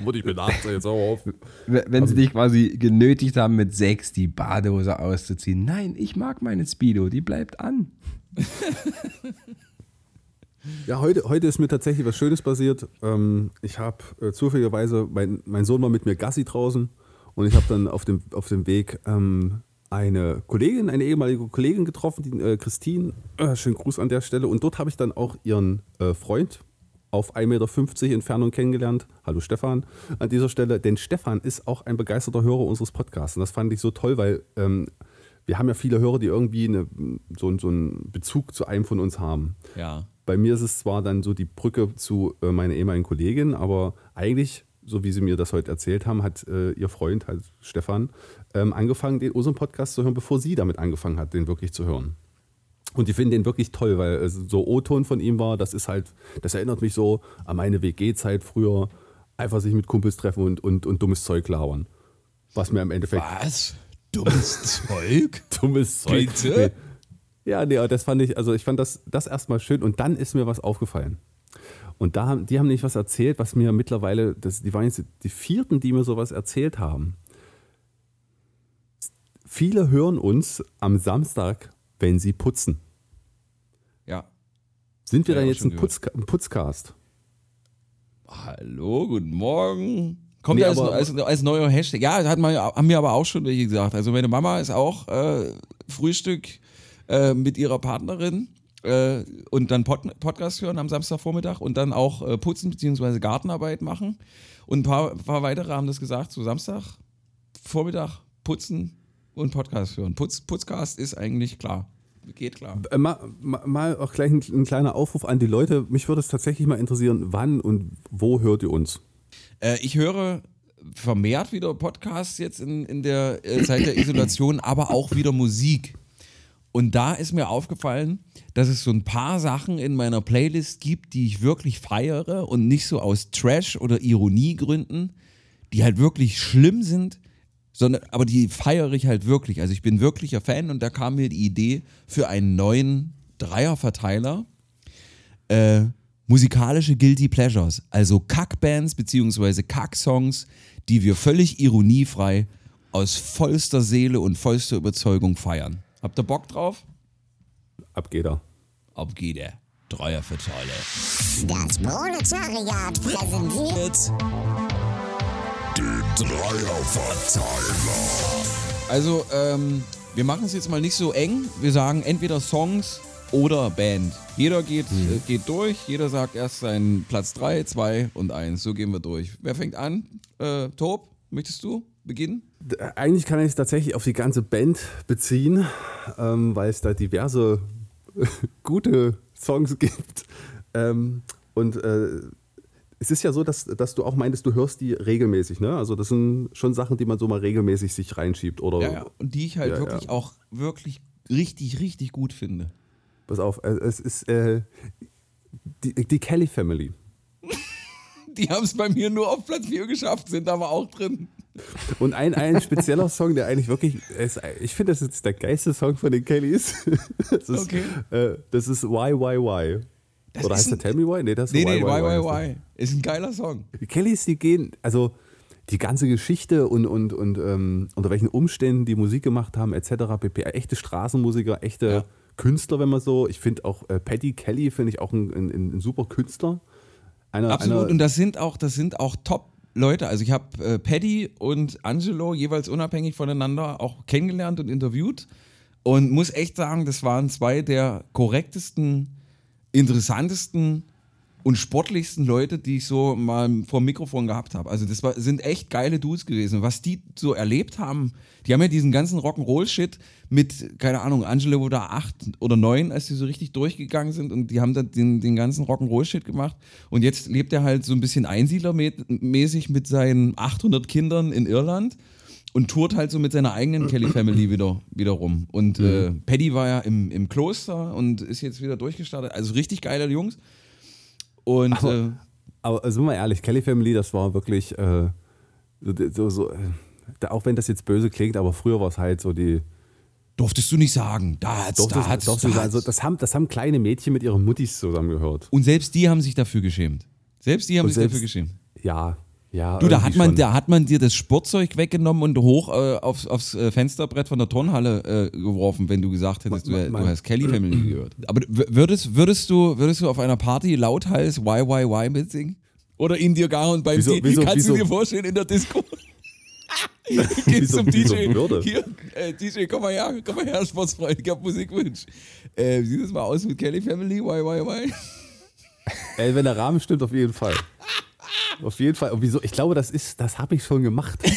Mutti, ich bin 18, jetzt hör auf. Wenn sie dich quasi genötigt haben, mit sechs die Badehose auszuziehen. Nein, ich mag meine Speedo, die bleibt an. Ja, heute, heute ist mir tatsächlich was Schönes passiert. Ähm, ich habe äh, zufälligerweise, mein, mein Sohn war mit mir Gassi draußen und ich habe dann auf dem, auf dem Weg ähm, eine Kollegin, eine ehemalige Kollegin getroffen, die äh, Christine. Äh, schönen Gruß an der Stelle. Und dort habe ich dann auch ihren äh, Freund auf 1,50 Meter Entfernung kennengelernt. Hallo Stefan an dieser Stelle. Denn Stefan ist auch ein begeisterter Hörer unseres Podcasts. Und das fand ich so toll, weil ähm, wir haben ja viele Hörer, die irgendwie eine, so, so einen Bezug zu einem von uns haben. Ja. Bei mir ist es zwar dann so die Brücke zu äh, meiner ehemaligen Kollegin, aber eigentlich, so wie sie mir das heute erzählt haben, hat äh, ihr Freund, halt Stefan, ähm, angefangen, den unseren Podcast zu hören, bevor sie damit angefangen hat, den wirklich zu hören. Und die finden den wirklich toll, weil so O-Ton von ihm war. Das ist halt, das erinnert mich so an meine WG-Zeit früher. Einfach sich mit Kumpels treffen und, und, und dummes Zeug labern. Was mir im Endeffekt Was? Dummes Zeug? dummes Zeug. Bitte? Nee. Ja, nee, das fand ich, also ich fand das, das erstmal schön und dann ist mir was aufgefallen. Und da, haben- die haben nämlich was erzählt, was mir mittlerweile, das, die waren jetzt die vierten, die mir sowas erzählt haben. Viele hören uns am Samstag, wenn sie putzen. Ja. Sind wir Ja, dann jetzt ein, Putz, ein Putzcast? Hallo, guten Morgen. Kommt Nee, als, aber- als, als neuer Hashtag. Ja, hat man, haben mir aber auch schon welche gesagt. Also meine Mama ist auch äh, Frühstück äh, mit ihrer Partnerin äh, und dann Pod Podcast hören am Samstagvormittag und dann auch äh, putzen bzw. Gartenarbeit machen. Und ein paar, paar weitere haben das gesagt, so Samstag, Vormittag putzen und Podcast hören. Putz, Putzcast ist eigentlich klar. Geht klar. Äh, mal, mal- auch gleich ein, ein kleiner Aufruf an die Leute. Mich würde es tatsächlich mal interessieren, wann und wo hört ihr uns? Äh, ich höre vermehrt wieder Podcasts jetzt in, in der äh, Zeit der Isolation, aber auch wieder Musik. Und da ist mir aufgefallen, dass es so ein paar Sachen in meiner Playlist gibt, die ich wirklich feiere und nicht so aus Trash- oder Ironiegründen, die halt wirklich schlimm sind, sondern aber die feiere ich halt wirklich. Also ich bin wirklicher Fan und da kam mir die Idee für einen neuen Dreierverteiler äh, musikalische Guilty Pleasures, also Kackbands beziehungsweise Kacksongs, die wir völlig ironiefrei aus vollster Seele und vollster Überzeugung feiern. Habt ihr Bock drauf? Ab geht er. Ab geht der Dreierverteiler. Das Proletariat präsentiert Also, ähm, wir machen es jetzt mal nicht so eng. Wir sagen entweder Songs oder Band. Jeder geht, äh, geht durch, jeder sagt erst seinen Platz 3, 2 und 1. So gehen wir durch. Wer fängt an? Äh, Tob, möchtest du beginnen? Eigentlich kann ich es tatsächlich auf die ganze Band beziehen, ähm, weil es da diverse gute Songs gibt. Ähm, und äh, es ist ja so, dass, dass du auch meintest, du hörst die regelmäßig, ne? Also das sind schon Sachen, die man so mal regelmäßig sich reinschiebt. Oder Ja, ja. Und die ich halt Ja, wirklich ja. auch wirklich richtig, richtig gut finde. pass auf, äh, es ist äh, die, die Kelly Family. Die haben es bei mir nur auf Platz 4 geschafft, sind aber auch drin. Und ein, ein spezieller Song, der eigentlich wirklich, ist, ich finde, das ist der geilste Song von den Kellys. Das ist, Okay. äh, das ist Why, Why, Why. Das Oder heißt der Tell Me Why? Nee, das ist Nee, nee, Why, why, Why. why. Ist ein geiler Song. Die Kellys, die gehen, also die ganze Geschichte und, und, und ähm, unter welchen Umständen die Musik gemacht haben, etc. pp. Echte Straßenmusiker, echte Ja. Künstler, wenn man so. Ich finde auch äh, Paddy Kelly, finde ich auch ein, ein, ein super Künstler. Einer, Absolut. Einer, Und das sind auch, das sind auch Top-Leute. Also ich habe äh, Paddy und Angelo jeweils unabhängig voneinander auch kennengelernt und interviewt. Und muss echt sagen, das waren zwei der korrektesten, interessantesten und sportlichsten Leute, die ich so mal vor dem Mikrofon gehabt habe. Also das war, sind echt geile Dudes gewesen. Was die so erlebt haben, die haben ja diesen ganzen Rock'n'Roll-Shit mit, keine Ahnung, Angelo war da acht oder neun, als die so richtig durchgegangen sind und die haben dann den, den ganzen Rock'n'Roll-Shit gemacht. Und jetzt lebt er halt so ein bisschen einsiedlermäßig mit seinen 800 Kindern in Irland und tourt halt so mit seiner eigenen Kelly Family wieder, wieder rum. Und äh, Paddy war ja im, im Kloster und ist jetzt wieder durchgestartet. Also richtig geile Jungs. Und Aber- äh, Aber äh, sind wir ehrlich, Kelly Family, das war wirklich äh, so, so, äh, auch wenn das jetzt böse klingt, aber früher war es halt so die. durftest du nicht sagen. Da hat's, da da hat's. also, das, haben, das haben kleine Mädchen mit ihren Muttis zusammengehört. Und selbst die haben sich dafür geschämt. Selbst die haben Und sich selbst- dafür geschämt. Ja, ja. Du, da hat, man, schon. da hat man dir das Sportzeug weggenommen und hoch äh, aufs, aufs äh, Fensterbrett von der Turnhalle äh, geworfen, wenn du gesagt hättest, du, Man- man- du hast Kelly Family gehört. Aber würdest, würdest, du, würdest du auf einer Party lauthals Why, Why, Why mitsingen? Oder in dir gar und beim Wieso- D- wieso- Kannst wieso- du dir vorstellen, in der Disco? Gehst Wieso- zum DJ. Hier, äh, DJ, komm mal her, komm mal her, Sportsfreund, ich hab Musikwunsch. Äh, sieht das mal aus mit Kelly Family? Why? Ey, wenn der Rahmen stimmt, auf jeden Fall. Auf jeden Fall. Und wieso? Ich glaube, das ist, das habe ich schon gemacht.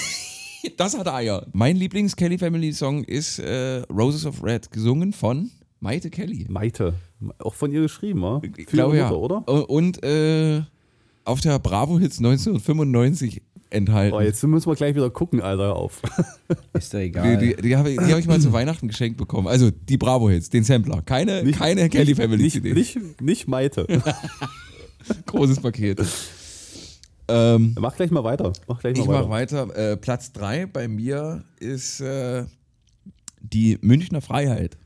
Das hat Eier. Mein Lieblings-Kelly Family Song ist äh, Roses of Red, gesungen von Maite Kelly. Maite. Auch von ihr geschrieben, ja? Ich Für ihre glaube ja. Mutter, oder? Und äh, auf der Bravo Hits 1995 enthalten. Oh, jetzt müssen wir gleich wieder gucken, Alter, auf. Ist doch die egal. die, die habe ich, die hab ich mal zu Weihnachten geschenkt bekommen. Also die Bravo Hits, den Sampler. Keine, keine Kelly Family nicht, CD. nicht, nicht Maite. Großes Paket. Ähm, Mach gleich mal weiter. Mach gleich mal ich weiter. mache weiter. Äh, Platz 3 bei mir ist äh, die Münchner Freiheit.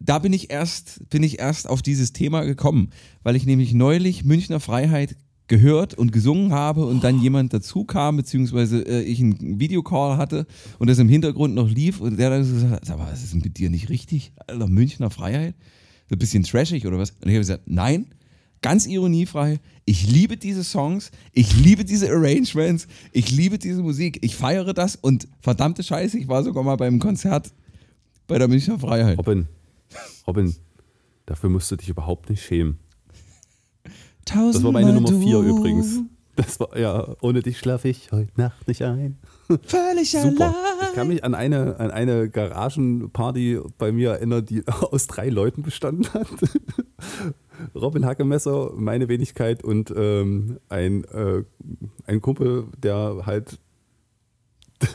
Da bin ich erst, bin ich erst auf dieses Thema gekommen, weil ich nämlich neulich Münchner Freiheit gehört und gesungen habe und dann jemand dazu kam, beziehungsweise äh, ich einen Videocall hatte und das im Hintergrund noch lief und der dann so gesagt hat, sag mal, was ist denn mit dir nicht richtig? Alter, Münchner Freiheit? So ein bisschen trashig oder was? Und ich habe gesagt, nein, ganz ironiefrei. Ich liebe diese Songs, ich liebe diese Arrangements, ich liebe diese Musik, ich feiere das und verdammte Scheiße, ich war sogar mal beim Konzert bei der Münchner Freiheit. Robin, Robin, dafür musst du dich überhaupt nicht schämen. Das war meine Nummer 4 übrigens. Das war, ja, ohne dich schlafe ich heute Nacht nicht ein. Völlig Super. allein. Ich kann mich an eine, an eine Garagenparty bei mir erinnern, die aus drei Leuten bestanden hat. Robin Hackemesser, meine Wenigkeit und ähm, ein, äh, ein Kumpel, der halt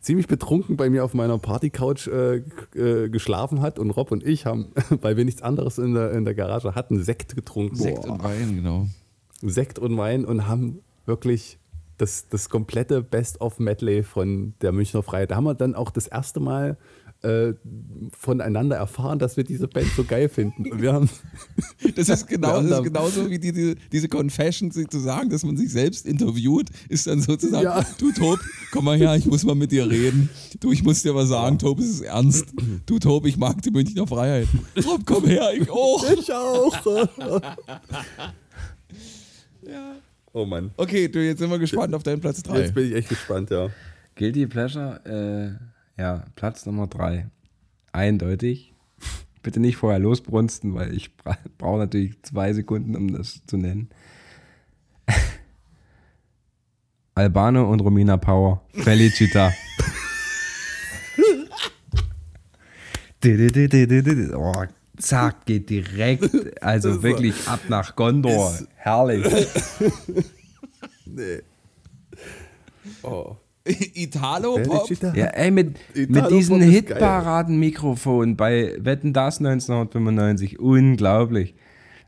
ziemlich betrunken bei mir auf meiner Partycouch äh, äh, geschlafen hat und Rob und ich haben, weil wir nichts anderes in der, in der Garage hatten, Sekt getrunken. Sekt Boah. und Wein, genau. Sekt und Wein und haben wirklich das, das komplette Best-of-Medley von der Münchner Freiheit. Da haben wir dann auch das erste Mal äh, voneinander erfahren, dass wir diese Band so geil finden. Und wir haben, Das ist, genau, Wir haben das da- ist genauso wie die, die, diese Confession, sich zu sagen, dass man sich selbst interviewt, ist dann sozusagen, Ja. du Tob, komm mal her, ich muss mal mit dir reden. Du, ich muss dir was sagen, Tob, es ist ernst. Du Tob, ich mag die Münchner Freiheit. Rob, komm her, ich auch. ich auch. Oh Mann. Okay, du, jetzt sind wir gespannt auf deinen Platz 3. Jetzt bin ich echt gespannt, ja. Guilty Pleasure, äh, ja, Platz Nummer drei. Eindeutig. Bitte nicht vorher losbrunsten, weil ich bra brauche natürlich zwei Sekunden, um das zu nennen. Albano und Romina Power. Felicita. oh, zack, geht direkt. Also wirklich ab nach Gondor. Herrlich. Nee. Oh. Italo-Pop? Ja, ey, mit, mit Italo-Pop diesen Hitparaden-Mikrofon bei Wetten das 1995, unglaublich.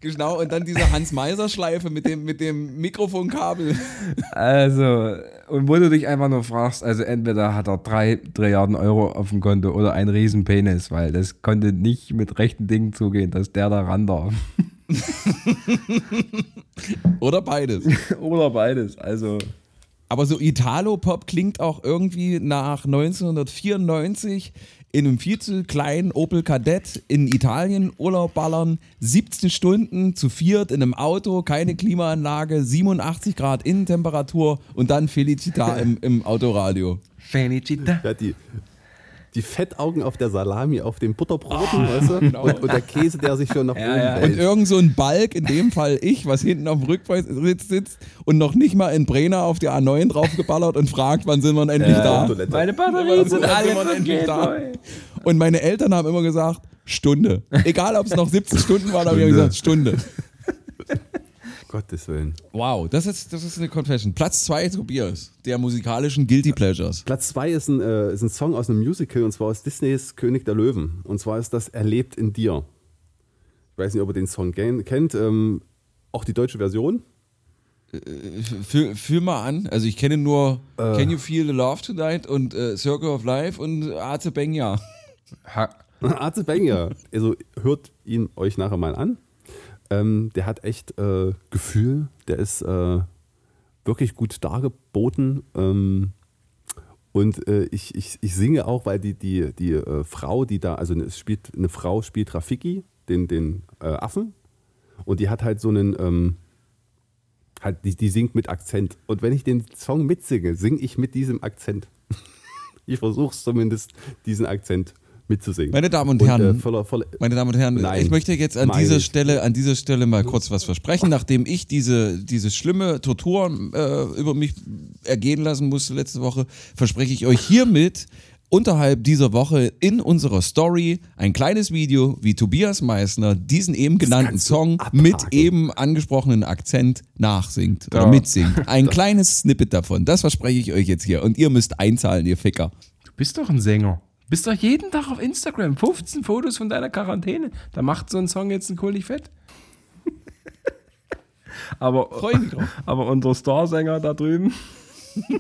Genau, und dann diese Hans-Meiser-Schleife mit dem, mit dem Mikrofonkabel. Also, und wo du dich einfach nur fragst, also entweder hat er drei Trilliarden Euro auf dem Konto oder einen riesen Penis, weil das konnte nicht mit rechten Dingen zugehen, dass der da ran darf. Oder beides. oder beides, also. Aber so Italo-Pop klingt auch irgendwie nach 1994 in einem viel zu kleinen Opel Kadett in Italien Urlaub ballern, 17 Stunden zu viert in einem Auto, keine Klimaanlage, 87 Grad Innentemperatur und dann Felicita im, im Autoradio. Felicita. Ja, die, die Fettaugen auf der Salami, auf dem Butterbroten, weißt du? Und, und der Käse, der sich schon nach oben ja. Und irgend so ein Balk, in dem Fall ich, was hinten auf dem Rücksitz sitzt und noch nicht mal in Brenner auf der A9 draufgeballert und fragt, wann sind wir denn endlich da? Toilette. Meine Batterien sind alle endlich da? neu. Und meine Eltern haben immer gesagt, Stunde. Egal, ob es noch 17 Stunden waren, aber die haben gesagt, Stunde. Gottes Willen. Wow, das ist, das ist eine Confession. Platz zwei, Tobias, der musikalischen Guilty Pleasures. Platz zwei ist ein, äh, ist ein Song aus einem Musical und zwar aus Disneys König der Löwen. Und zwar ist das Erlebt in dir. Ich weiß nicht, ob ihr den Song kennt. Ähm, auch die deutsche Version. Fühl, fühl mal an, also ich kenne nur Can You Feel the Love Tonight und äh, Circle of Life und Arte Benja. Arze Banger. Also hört ihn euch nachher mal an. Ähm, der hat echt äh, Gefühl. Der ist äh, wirklich gut dargeboten. Ähm, und äh, ich, ich, ich singe auch, weil die, die, die äh, Frau, die da, also es spielt, eine Frau spielt Rafiki, den, den äh, Affen. Und die hat halt so einen, ähm, halt, die, die singt mit Akzent. Und wenn ich den Song mitsinge, singe ich mit diesem Akzent. ich versuche zumindest, diesen Akzent mitzusingen. Meine Damen und Und, Herren, äh, voller, voller, Meine Damen und Herren, Nein. ich möchte jetzt an dieser ich. Stelle, an dieser Stelle mal kurz was versprechen, nachdem ich diese, diese schlimme Tortur äh, über mich ergehen lassen musste letzte Woche, verspreche ich euch hiermit unterhalb dieser Woche in unserer Story ein kleines Video, wie Tobias Meissner diesen eben genannten Song abhaken. mit eben angesprochenen Akzent nachsingt oder Ja. mitsingt. Ein kleines Snippet davon, das verspreche ich euch jetzt hier und ihr müsst einzahlen, ihr Ficker. Du bist doch ein Sänger. Du bist doch jeden Tag auf Instagram. 15 Fotos von deiner Quarantäne. Da macht so ein Song jetzt ein Kohlig fett. aber, Freu mich drauf. aber unser Starsänger da drüben.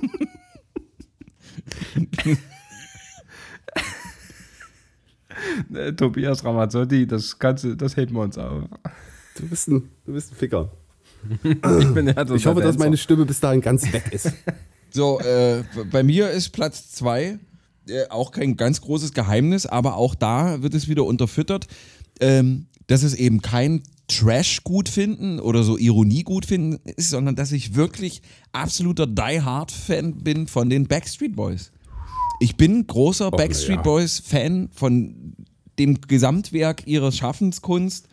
Ne, Tobias Ramazzotti, das Ganze, das heben wir uns auf. du, bist ein, du bist ein Ficker. Ich bin ja Ich hoffe, dass meine Stimme bis dahin ganz weg ist. So, äh, bei mir ist Platz zwei äh, auch kein ganz großes Geheimnis, aber auch da wird es wieder unterfüttert, ähm, dass es eben kein Trash gut finden oder so Ironie gut finden ist, sondern dass ich wirklich absoluter Die Hard Fan bin von den Backstreet Boys. Ich bin großer na Backstreet ja. Boys Fan von dem Gesamtwerk ihrer Schaffenskunst.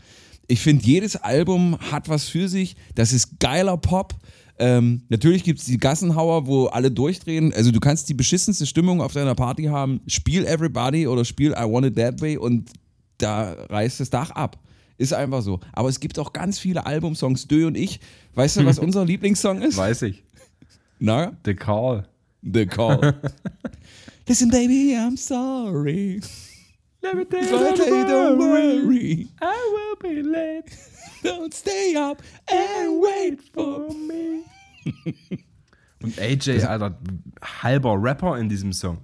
Ich finde, jedes Album hat was für sich. Das ist geiler Pop. Ähm, natürlich gibt es die Gassenhauer, wo alle durchdrehen. Also du kannst die beschissenste Stimmung auf deiner Party haben. Spiel Everybody oder spiel I Want It That Way und da reißt das Dach ab. Ist einfach so. Aber es gibt auch ganz viele Albumsongs. Dö und ich. Weißt du, was unser Lieblingssong ist? Weiß ich. Na? The Carl. The Call. Listen, baby, I'm sorry. Let me tell hey, don't worry. I will be late. Don't stay up and wait for me. Und AJ, Alter, halber Rapper in diesem Song.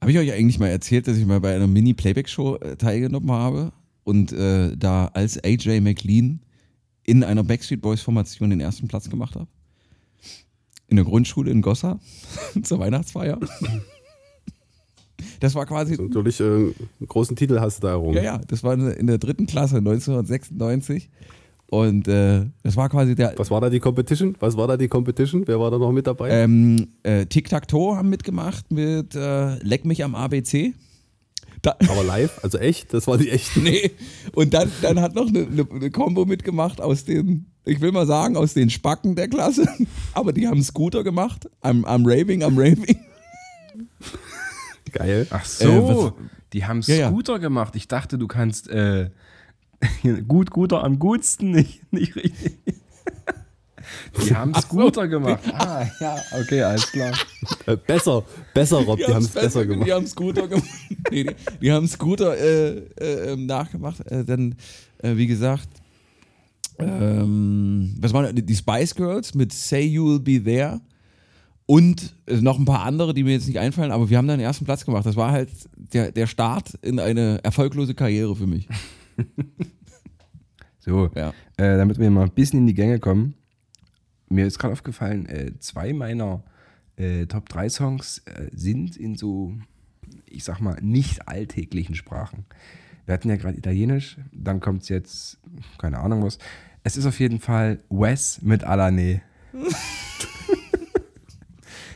Habe ich euch eigentlich mal erzählt, dass ich mal bei einer Mini-Playback-Show äh, teilgenommen habe und äh, da als AJ McLean in einer Backstreet Boys-Formation den ersten Platz gemacht habe? In der Grundschule in Gossa zur Weihnachtsfeier. Das war quasi. Natürlich äh, einen großen Titel hast du da errungen. Ja, ja, das war in der dritten Klasse 1996. Und äh, das war quasi der. Was war da die Competition? Was war da die Competition? Wer war da noch mit dabei? Ähm, äh, Tic-Tac-Toe haben mitgemacht mit äh, Leck mich am ABC. Da, Aber live, also echt? Das war die echten. nee. Und dann, dann hat noch eine, eine, eine Combo mitgemacht aus den, ich will mal sagen, aus den Spacken der Klasse. Aber die haben Scooter gemacht. Am, am Raving, am Raving. Geil. Ach so, Äh, die haben Ja, ja. Scooter gemacht. Ich dachte, du kannst äh, gut, guter am gutsten nicht, nicht richtig. Die haben Scooter gemacht. Ah, ja, okay, alles klar. Äh, besser, besser, Rob, die, haben es besser gemacht. Die haben Scooter gemacht. nee, die, die haben Scooter äh, äh, ähm, nachgemacht. Äh, dann, äh, wie gesagt, ähm, was waren die Spice Girls mit Say You'll Be There und äh, noch ein paar andere, die mir jetzt nicht einfallen, aber wir haben da den ersten Platz gemacht. Das war halt der, der Start in eine erfolglose Karriere für mich. So, Ja. äh, damit wir mal ein bisschen in die Gänge kommen. Mir ist gerade aufgefallen, äh, zwei meiner äh, Top 3 Songs äh, sind in so, ich sag mal, nicht alltäglichen Sprachen. Wir hatten ja gerade Italienisch, dann kommt es jetzt, keine Ahnung was. Es ist auf jeden Fall Wes mit Alane.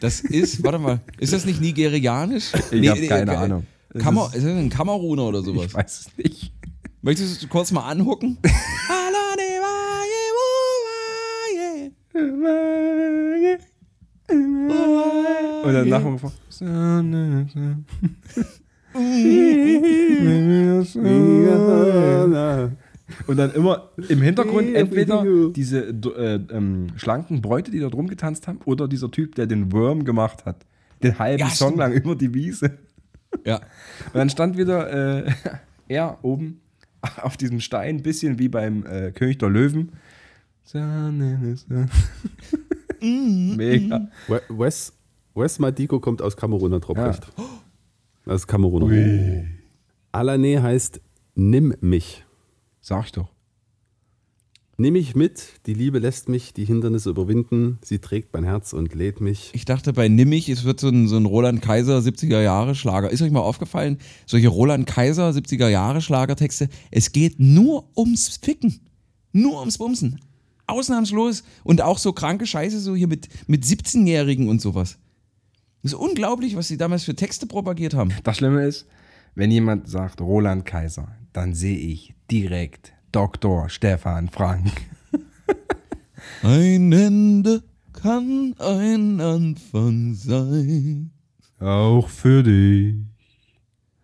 Das ist, warte mal, ist das nicht nigerianisch? Ich hab keine Ahnung. Das Kamer, ist- ist das ein Kameruner oder sowas? Ich weiß es nicht. Möchtest du es kurz mal anhucken? Und dann nachher vor. Und dann immer im Hintergrund entweder diese äh, ähm, schlanken Bräute, die da drum getanzt haben, oder dieser Typ, der den Worm gemacht hat. Den halben Ja, Song lang über die Wiese. Ja. Und dann stand wieder äh, er oben auf diesem Stein, bisschen wie beim äh, König der Löwen. Mega. We- Wes, Wes Madigo kommt aus Kamerun, recht. Das ist Kameruner. Alane heißt Nimm mich. Sag ich doch. Nimm mich mit, die Liebe lässt mich die Hindernisse überwinden, sie trägt mein Herz und lädt mich. Ich dachte bei Nimmich, es wird so ein, so ein Roland Kaiser 70er Jahre Schlager. Ist euch mal aufgefallen, solche Roland Kaiser 70er Jahre Schlagertexte, es geht nur ums Ficken. Nur ums Bumsen. Ausnahmslos. Und auch so kranke Scheiße, so hier mit, mit 17-Jährigen und sowas. Das ist unglaublich, was sie damals für Texte propagiert haben. Das Schlimme ist, wenn jemand sagt Roland Kaiser, dann sehe ich direkt Dr. Stefan Frank. Ein Ende kann ein Anfang sein. Auch für dich.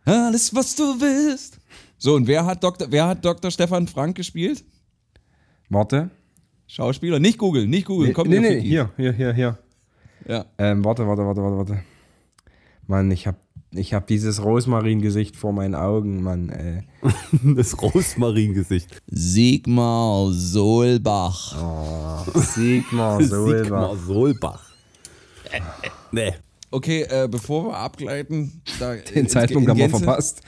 Alles, was du willst. So, und wer hat Dr. Wer hat Dr. Stefan Frank gespielt? Warte. Schauspieler. Nicht googeln, nicht googeln. Nee, nee, Wiki. hier, hier, hier, hier. Ja. Ähm, warte, warte, warte, warte, warte. Mann, ich hab, ich hab dieses Rosmarin-Gesicht vor meinen Augen, Mann, ey. Das Rosmarin-Gesicht. Sigmar Solbach. Sigmar Sigmar Solbach. Nee. Okay, äh, bevor wir abgleiten, da, Den Zeitpunkt haben wir verpasst.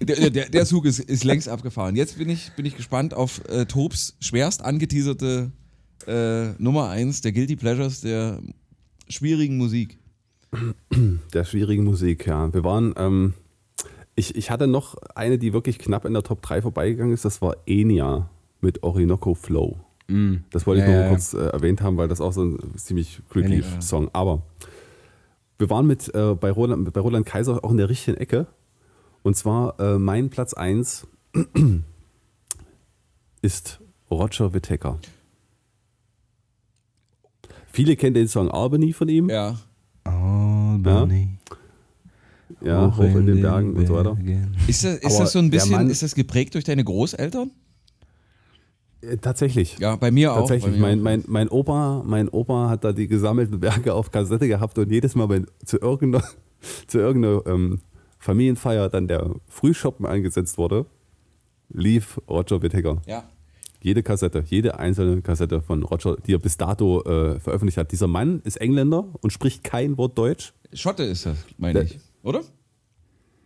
Der, der, der Zug ist, ist längst abgefahren. Jetzt bin ich, bin ich gespannt auf äh, Tobs schwerst angeteaserte äh, Nummer 1 der Guilty Pleasures der schwierigen Musik. Der schwierigen Musik, ja. Wir waren, ähm, ich, ich hatte noch eine, die wirklich knapp in der Top 3 vorbeigegangen ist, das war Enya mit Orinoco Flow. Das wollte ich Ja, nur ja, mal kurz äh, erwähnt haben, weil das auch so ein ziemlich creepy ich, Song. Aber wir waren mit äh, bei, Roland, bei Roland Kaiser auch in der richtigen Ecke. Und zwar äh, mein Platz 1 ist Roger Whittaker. Viele kennen den Song Albany von ihm. Ja. Albany. Ja, hoch in den Bergen und so weiter. Ist das, ist das so ein bisschen, Mann- ist das geprägt durch deine Großeltern? Äh, Tatsächlich. Ja, bei mir auch. Tatsächlich. Mir Mein, auch. mein, mein, Opa, mein Opa hat da die gesammelten Werke auf Kassette gehabt und jedes Mal, wenn zu irgendeiner, zu irgendeiner ähm, Familienfeier dann der Frühschoppen eingesetzt wurde, lief Roger Whittaker. Ja. Jede Kassette, jede einzelne Kassette von Roger, die er bis dato äh, veröffentlicht hat. Dieser Mann ist Engländer und spricht kein Wort Deutsch. Schotte ist das, meine ich. Oder?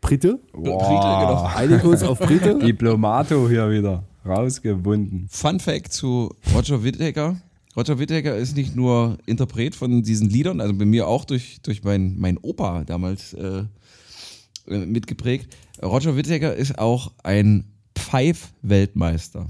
Brite. Brite, genau. Auf Brite. Diplomato hier wieder. Rausgebunden. Fun Fact zu Roger Whittaker. Roger Whittaker ist nicht nur Interpret von diesen Liedern, also bei mir auch durch, durch mein, mein Opa damals äh, äh, mitgeprägt. Roger Whittaker ist auch ein Pfeif-Weltmeister.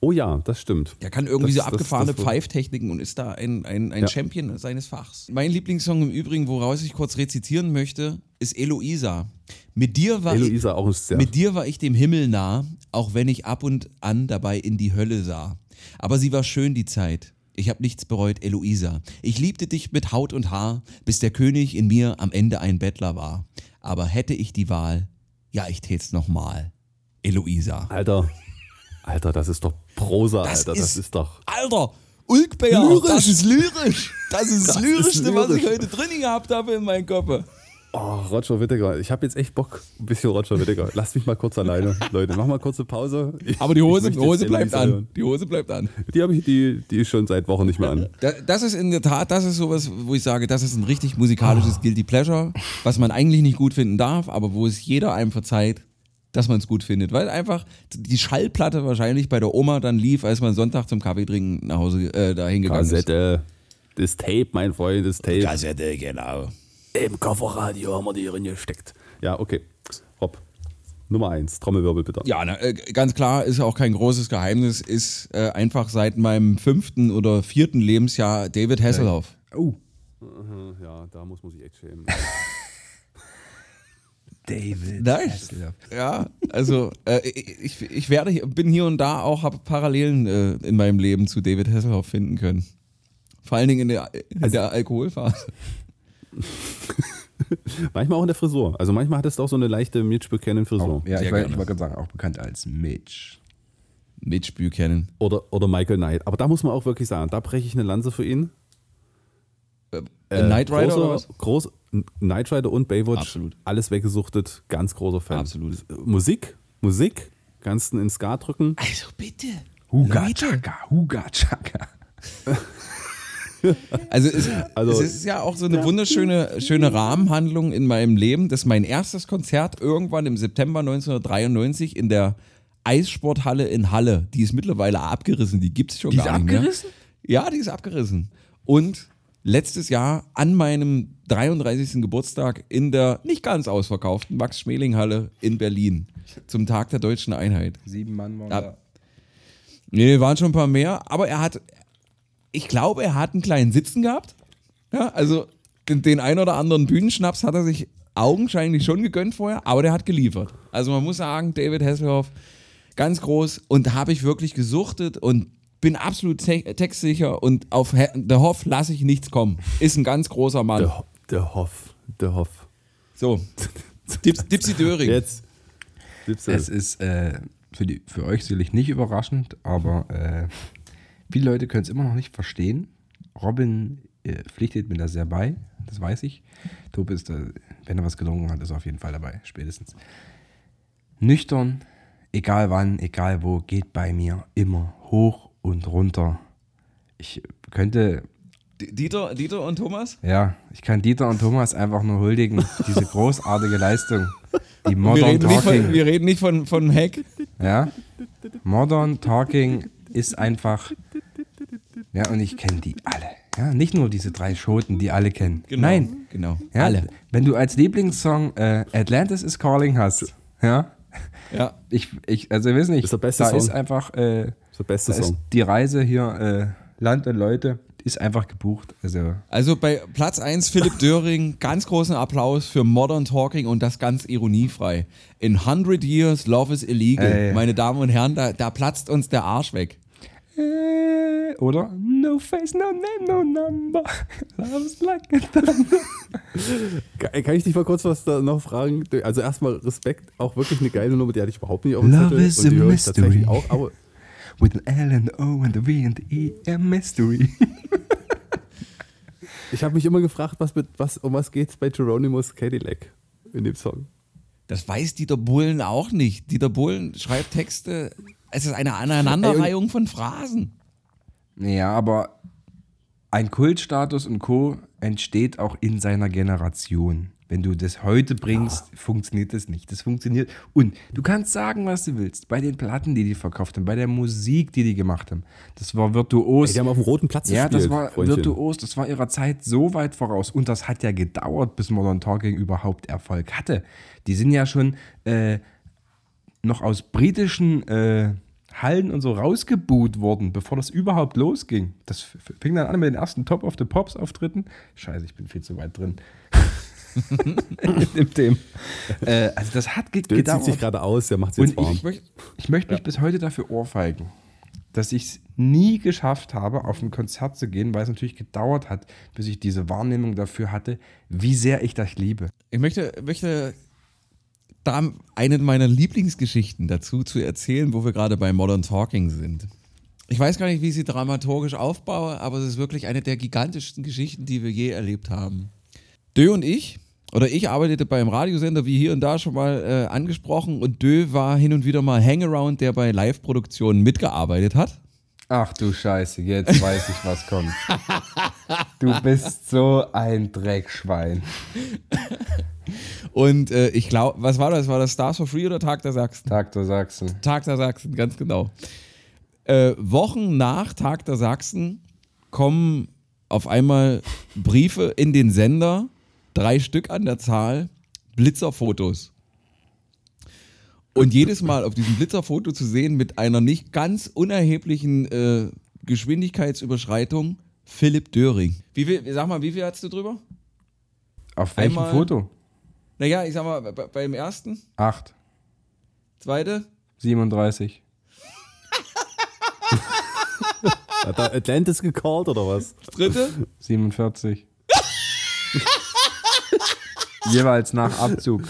Oh ja, das stimmt. Der kann irgendwie Das- so abgefahrene das- Pfeiftechniken und ist da ein, ein, ein Ja. Champion seines Fachs. Mein Lieblingssong im Übrigen, woraus ich kurz rezitieren möchte, ist Eloisa. Mit dir war ich, Eloisa auch ein sehr. mit dir war ich dem Himmel nah, auch wenn ich ab und an dabei in die Hölle sah. Aber sie war schön die Zeit. Ich hab nichts bereut, Eloisa. Ich liebte dich mit Haut und Haar, bis der König in mir am Ende ein Bettler war. Aber hätte ich die Wahl, ja, ich tät's nochmal. Eloisa. Alter, Alter, das ist doch Prosa, Das Alter. Das ist- ist doch. Alter, Ulkbär, Lyrisch. das ist lyrisch. Das ist das, Das ist Lyrischste, was ich lyrisch. heute drin gehabt habe in meinem Kopf. Oh, Roger Whittaker. Ich habe jetzt echt Bock, ein bisschen Roger Whittaker. Lass mich mal kurz alleine, Leute. Mach mal kurze Pause. Ich, Aber die Hose, Hose bleibt an. hören. Die Hose bleibt an. Die habe ich, die, die ist schon seit Wochen nicht mehr an. Da- Das ist in der Tat, das ist sowas, wo ich sage, das ist ein richtig musikalisches Guilty Pleasure, was man eigentlich nicht gut finden darf, aber wo es jeder einem verzeiht, dass man es gut findet. Weil einfach die Schallplatte wahrscheinlich bei der Oma dann lief, als man Sonntag zum Kaffee trinken nach Hause äh, dahin gegangen ist. Kassette. Das Tape, mein Freund, das Tape. Kassette, genau. Im Kofferradio haben wir die drin gesteckt. Ja, okay. Rob, Nummer eins, Trommelwirbel bitte. Ja, na, äh, ganz klar, ist auch kein großes Geheimnis, ist äh, einfach seit meinem fünften oder vierten Lebensjahr David Hasselhoff. Oh, Ja, da muss man sich echt schämen. David. Hasselhoff. Ja, also äh, ich, ich werde, hier- bin hier und da auch, habe Parallelen äh, in meinem Leben zu David Hasselhoff finden können. Vor allen Dingen in der, in der Alkoholphase. manchmal auch in der Frisur. Also manchmal hattest du auch so eine leichte Mitch Buchanan-Frisur. Ja, Sehr ich ich wollte gerade sagen, auch bekannt als Mitch. Mitch Buchanan. Oder, oder Michael Knight. Aber da muss man auch wirklich sagen, da breche ich eine Lanze für ihn. Äh, Knight Rider großer, oder was? Groß, Knight Rider und Baywatch. Absolut. Alles weggesuchtet. Ganz großer Fan. Absolut. Musik, Musik. Kannst du ins Ska drücken. Also bitte. Huga Leute. Chaka, Huga Chaka. Also, es, Also- es ist ja auch so eine wunderschöne schöne Rahmenhandlung in meinem Leben, dass mein erstes Konzert irgendwann im September 1993 in der Eissporthalle in Halle, die ist mittlerweile abgerissen, die gibt es schon Die ist gar nicht abgerissen? mehr. Ja, die ist abgerissen. Und letztes Jahr an meinem 33. Geburtstag in der nicht ganz ausverkauften Max-Schmeling-Halle in Berlin zum Tag der deutschen Einheit. Sieben Mann waren Ja. da. Nee, waren schon ein paar mehr, aber er hat, ich glaube, er hat einen kleinen Sitzen gehabt. Ja, also den, den ein oder anderen Bühnenschnaps hat er sich augenscheinlich schon gegönnt vorher, aber der hat geliefert. Also man muss sagen, David Hasselhoff, ganz groß und da habe ich wirklich gesuchtet und bin absolut te textsicher und auf He The Hoff lasse ich nichts kommen. Ist ein ganz großer Mann. Der, der Hoff. Der Hoff. So, Dips, Dipsy Döring. Jetzt. Dipsel. Es ist äh, für, die, für euch sicherlich nicht überraschend, aber äh, viele Leute können es immer noch nicht verstehen. Robin äh, pflichtet mir da sehr bei, das weiß ich. Tobi ist, da, wenn er was getrunken hat, ist er auf jeden Fall dabei, spätestens. Nüchtern, egal wann, egal wo, geht bei mir immer hoch und runter. Ich könnte Dieter, Dieter und Thomas? ja, ich kann Dieter und Thomas einfach nur huldigen. Diese großartige Leistung. Die Wir Modern reden, nicht Talking. von, wir reden nicht von, von Hack. Ja. Modern Talking ist einfach. Ja, und ich kenne die alle. Ja, nicht nur diese drei Schoten, die alle kennen. Nein. Genau. Ja, Alle. Wenn du als Lieblingssong äh, Atlantis is Calling hast, ja, Ja. ich, ich also ich weiß nicht, Ist der beste da Song. ist einfach, äh, der beste Song. die Reise hier, äh, Land und Leute, ist einfach gebucht. Also, Also bei Platz 1 Philipp Döring, ganz großen Applaus für Modern Talking und das ganz ironiefrei. In 100 Years Love is Illegal. Ey. Meine Damen und Herren, da, da platzt uns der Arsch weg. äh, oder? No face, no name, no number. Love's like a thunder. Kann kann ich dich mal kurz was da noch fragen? Also erstmal Respekt, auch wirklich eine geile Nummer, die hatte ich überhaupt nicht auf dem Love Zettel. is und a mystery. auch. Aber With an L and O and a V and E, a mystery. ich habe mich immer gefragt, was mit, was, um was geht's bei Geronimus Cadillac in dem Song? Das weiß Dieter Bohlen auch nicht. Dieter Bohlen schreibt Texte, es ist eine Aneinanderreihung von Phrasen. Ja, aber ein Kultstatus und Co. entsteht auch in seiner Generation. Wenn du das heute bringst, funktioniert das nicht. Das funktioniert. Und du kannst sagen, was du willst. Bei den Platten, die die verkauft haben, bei der Musik, die die gemacht haben. Das war virtuos. Ey, die haben auf dem roten Platz ja, gespielt, das war Freundchen. virtuos. Das war ihrer Zeit so weit voraus. Und das hat ja gedauert, bis Modern Talking überhaupt Erfolg hatte. Die sind ja schon äh, noch aus britischen äh, Hallen und so rausgebuht worden, bevor das überhaupt losging. Das fing dann an mit den ersten Top of the Pops Auftritten. Scheiße, ich bin viel zu weit drin. In dem. Äh, also das hat ge Der zieht sich gedauert. gerade aus, der macht jetzt warm. ich, möcht- ich möchte mich bis heute dafür ohrfeigen, dass ich es nie geschafft habe, auf ein Konzert zu gehen, weil es natürlich gedauert hat, bis ich diese Wahrnehmung dafür hatte, wie sehr ich das liebe. Ich möchte, möchte da eine meiner Lieblingsgeschichten dazu zu erzählen, wo wir gerade bei Modern Talking sind. Ich weiß gar nicht, wie ich sie dramaturgisch aufbaue, aber es ist wirklich eine der gigantischsten Geschichten, die wir je erlebt haben. Dö und ich oder ich arbeitete beim Radiosender, wie hier und da schon mal äh, angesprochen, und Dö war hin und wieder mal Hangaround, der bei Live-Produktionen mitgearbeitet hat. Ach du Scheiße, jetzt weiß ich, was kommt. Du bist so ein Dreckschwein. Und äh, ich glaube, was war das? War das Stars for Free oder Tag der Sachsen? Tag der Sachsen. Tag der Sachsen, ganz genau. Äh, Wochen nach Tag der Sachsen kommen auf einmal Briefe in den Sender, drei Stück an der Zahl, Blitzerfotos. Und jedes Mal auf diesem Blitzerfoto zu sehen mit einer nicht ganz unerheblichen äh, Geschwindigkeitsüberschreitung Philipp Döring. Wie viel, sag mal, wie viel hast du drüber? Auf welchem Einmal- Foto? Naja, ich sag mal, bei- beim ersten, Acht. zweite, 37. Hat da Atlantis gecallt oder was? dritte. 47. Jeweils nach Abzug.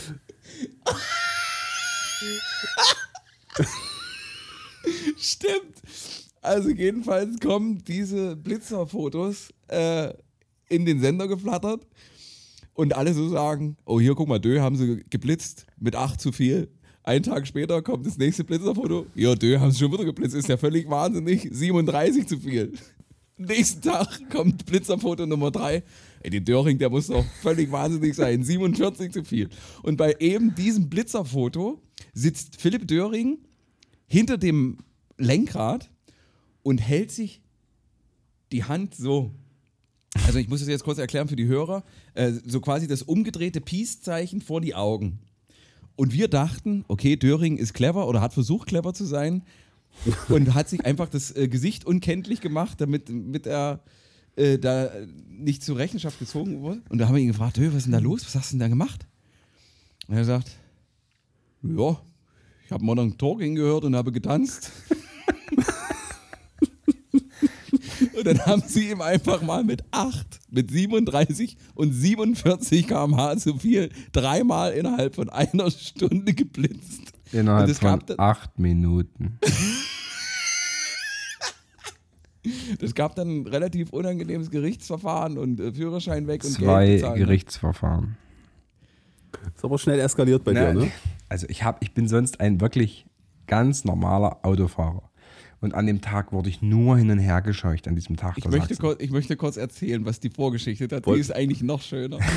Stimmt. Also jedenfalls kommen diese Blitzerfotos äh, in den Sender geflattert und alle so sagen, oh hier guck mal, Dö haben sie geblitzt mit 8 zu viel. Einen Tag später kommt das nächste Blitzerfoto. Ja, Dö haben sie schon wieder geblitzt. Ist ja völlig wahnsinnig. 37 zu viel. Nächsten Tag kommt Blitzerfoto Nummer 3. Ey, der Döring, der muss doch völlig wahnsinnig sein. 47 zu viel. Und bei eben diesem Blitzerfoto sitzt Philipp Döring hinter dem Lenkrad und hält sich die Hand so. Also ich muss das jetzt kurz erklären für die Hörer. Äh, so quasi das umgedrehte Peace-Zeichen vor die Augen. Und wir dachten, okay, Döring ist clever oder hat versucht, clever zu sein und hat sich einfach das äh, Gesicht unkenntlich gemacht, damit, damit er äh, da nicht zur Rechenschaft gezogen wurde. Und da haben wir ihn gefragt, "Dö, was ist denn da los? Was hast du denn da gemacht? Und er sagt, ja, ich habe Modern Talking gehört und habe getanzt. und dann haben sie ihm einfach mal mit 8, mit 37 und 47 km/h zu viel dreimal innerhalb von einer Stunde geblitzt. Und Innerhalb von acht Minuten. Das gab dann ein relativ unangenehmes Gerichtsverfahren und äh, Führerschein weg und Zwei Geld bezahlen. Gerichtsverfahren. Ist aber schnell eskaliert bei Na, dir, ne? Also ich, hab, ich bin sonst ein wirklich ganz normaler Autofahrer. Und an dem Tag wurde ich nur hin und her gescheucht, an diesem Tag. Ich möchte, kurz, ich möchte kurz erzählen, was die Vorgeschichte hat. Die ist eigentlich noch schöner.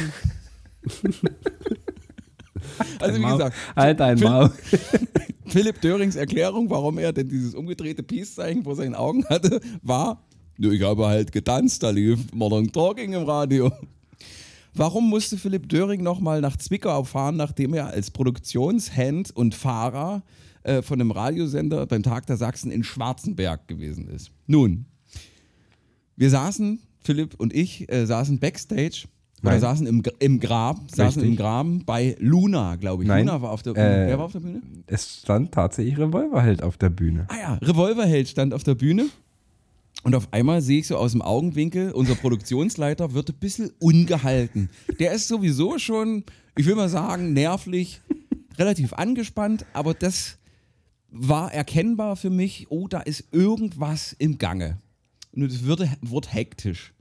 also wie gesagt, Halt dein Maul. Philipp Dörings Erklärung, warum er denn dieses umgedrehte Peace-Zeichen vor seinen Augen hatte, war, "Nö, ich habe halt getanzt, da lief Modern Talking im Radio. Warum musste Philipp Döring nochmal nach Zwickau fahren, nachdem er als Produktionshand und Fahrer äh, von einem Radiosender beim Tag der Sachsen in Schwarzenberg gewesen ist? Nun, wir saßen, Philipp und ich, äh, saßen backstage oder Nein. saßen im, im Grab, saßen im Richtig. Graben bei Luna, glaube ich. Nein. Luna war auf der Bühne. Äh, Wer war auf der Bühne? Es stand tatsächlich Revolverheld auf der Bühne. Ah ja, Revolverheld stand auf der Bühne. Und auf einmal sehe ich so aus dem Augenwinkel, unser Produktionsleiter wird ein bisschen ungehalten. Der ist sowieso schon, ich will mal sagen, nervlich, relativ angespannt, aber das war erkennbar für mich, oh, da ist irgendwas im Gange. Und es wird, wird hektisch.